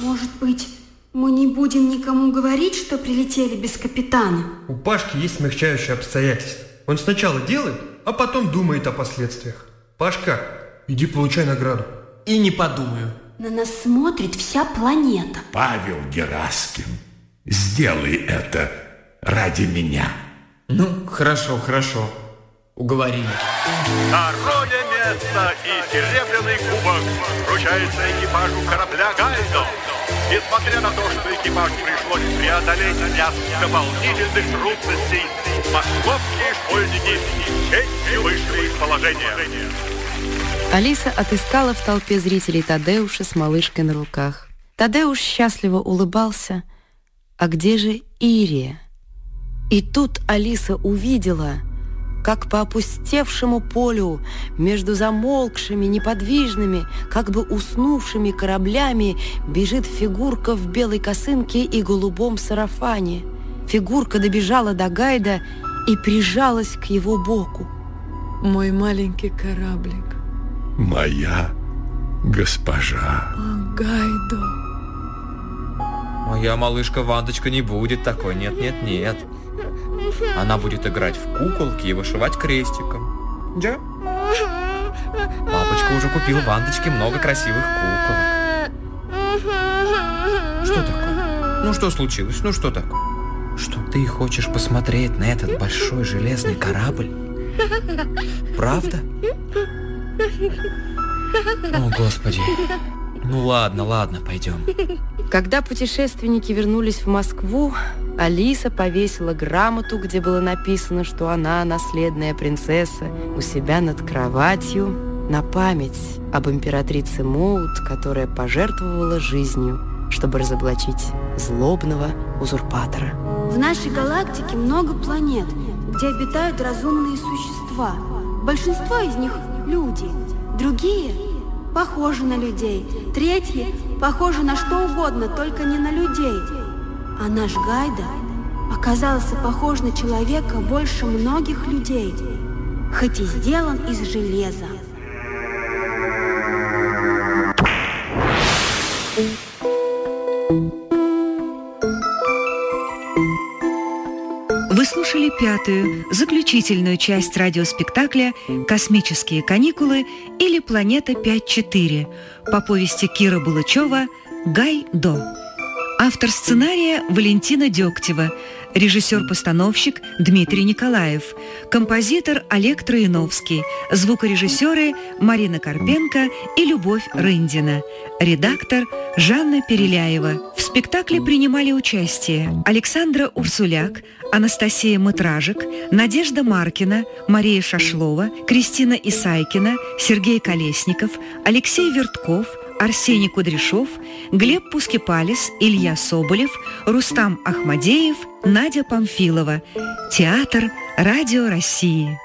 Может быть, мы не будем никому говорить, что прилетели без капитана? У Пашки есть смягчающие обстоятельства. Он сначала делает, а потом думает о последствиях. Пашка, иди получай награду. И не подумаю. На нас смотрит вся планета. Павел Гераскин, сделай это ради меня. Ну, хорошо, хорошо. Уговорили. Второе место и серебряный кубок вручается экипажу корабля «Гайдо». Несмотря на то, что экипажу пришлось преодолеть ряд дополнительных трудностей, московские школьники с честью вышли из положения. Алиса отыскала в толпе зрителей Тадеуша с малышкой на руках. Тадеуш счастливо улыбался. А где же Ирия? И тут Алиса увидела, как по опустевшему полю между замолкшими, неподвижными, как бы уснувшими кораблями бежит фигурка в белой косынке и голубом сарафане. Фигурка добежала до Гайда и прижалась к его боку. Мой маленький кораблик. Моя госпожа. О, Гайдо. Моя малышка Вандочка не будет такой, нет-нет-нет. Она будет играть в куколки и вышивать крестиком. Да? Папочка уже купил Вандочке много красивых куколок. Что такое? Ну что случилось? Ну что такое? Что ты хочешь посмотреть на этот большой железный корабль? Правда? О, Господи. Ну ладно, ладно, пойдем. Когда путешественники вернулись в Москву, Алиса повесила грамоту, где было написано, что она наследная принцесса, у себя над кроватью на память об императрице Моут, которая пожертвовала жизнью, чтобы разоблачить злобного узурпатора. В нашей галактике много планет, где обитают разумные существа. Большинство из них – люди, другие – похожи на людей, третьи – похожи на что угодно, только не на людей. А наш Гайда оказался похож на человека больше многих людей, хоть и сделан из железа. Thank you. Слушали пятую, заключительную часть радиоспектакля «Космические каникулы» или «Планета 5-4» по повести Кира Булычева «Гай-До». Автор сценария Валентина Дегтева, режиссер-постановщик Дмитрий Николаев, композитор Олег Троиновский, звукорежиссеры Марина Карпенко и Любовь Рындина, редактор Жанна Переляева. В спектакле принимали участие Александра Урсуляк, Анастасия Мытражик, Надежда Маркина, Мария Шашлова, Кристина Исайкина, Сергей Колесников, Алексей Вертков – Арсений Кудряшов, Глеб Пускипалис, Илья Соболев, Рустам Ахмадеев, Надя Памфилова. Театр «Радио России».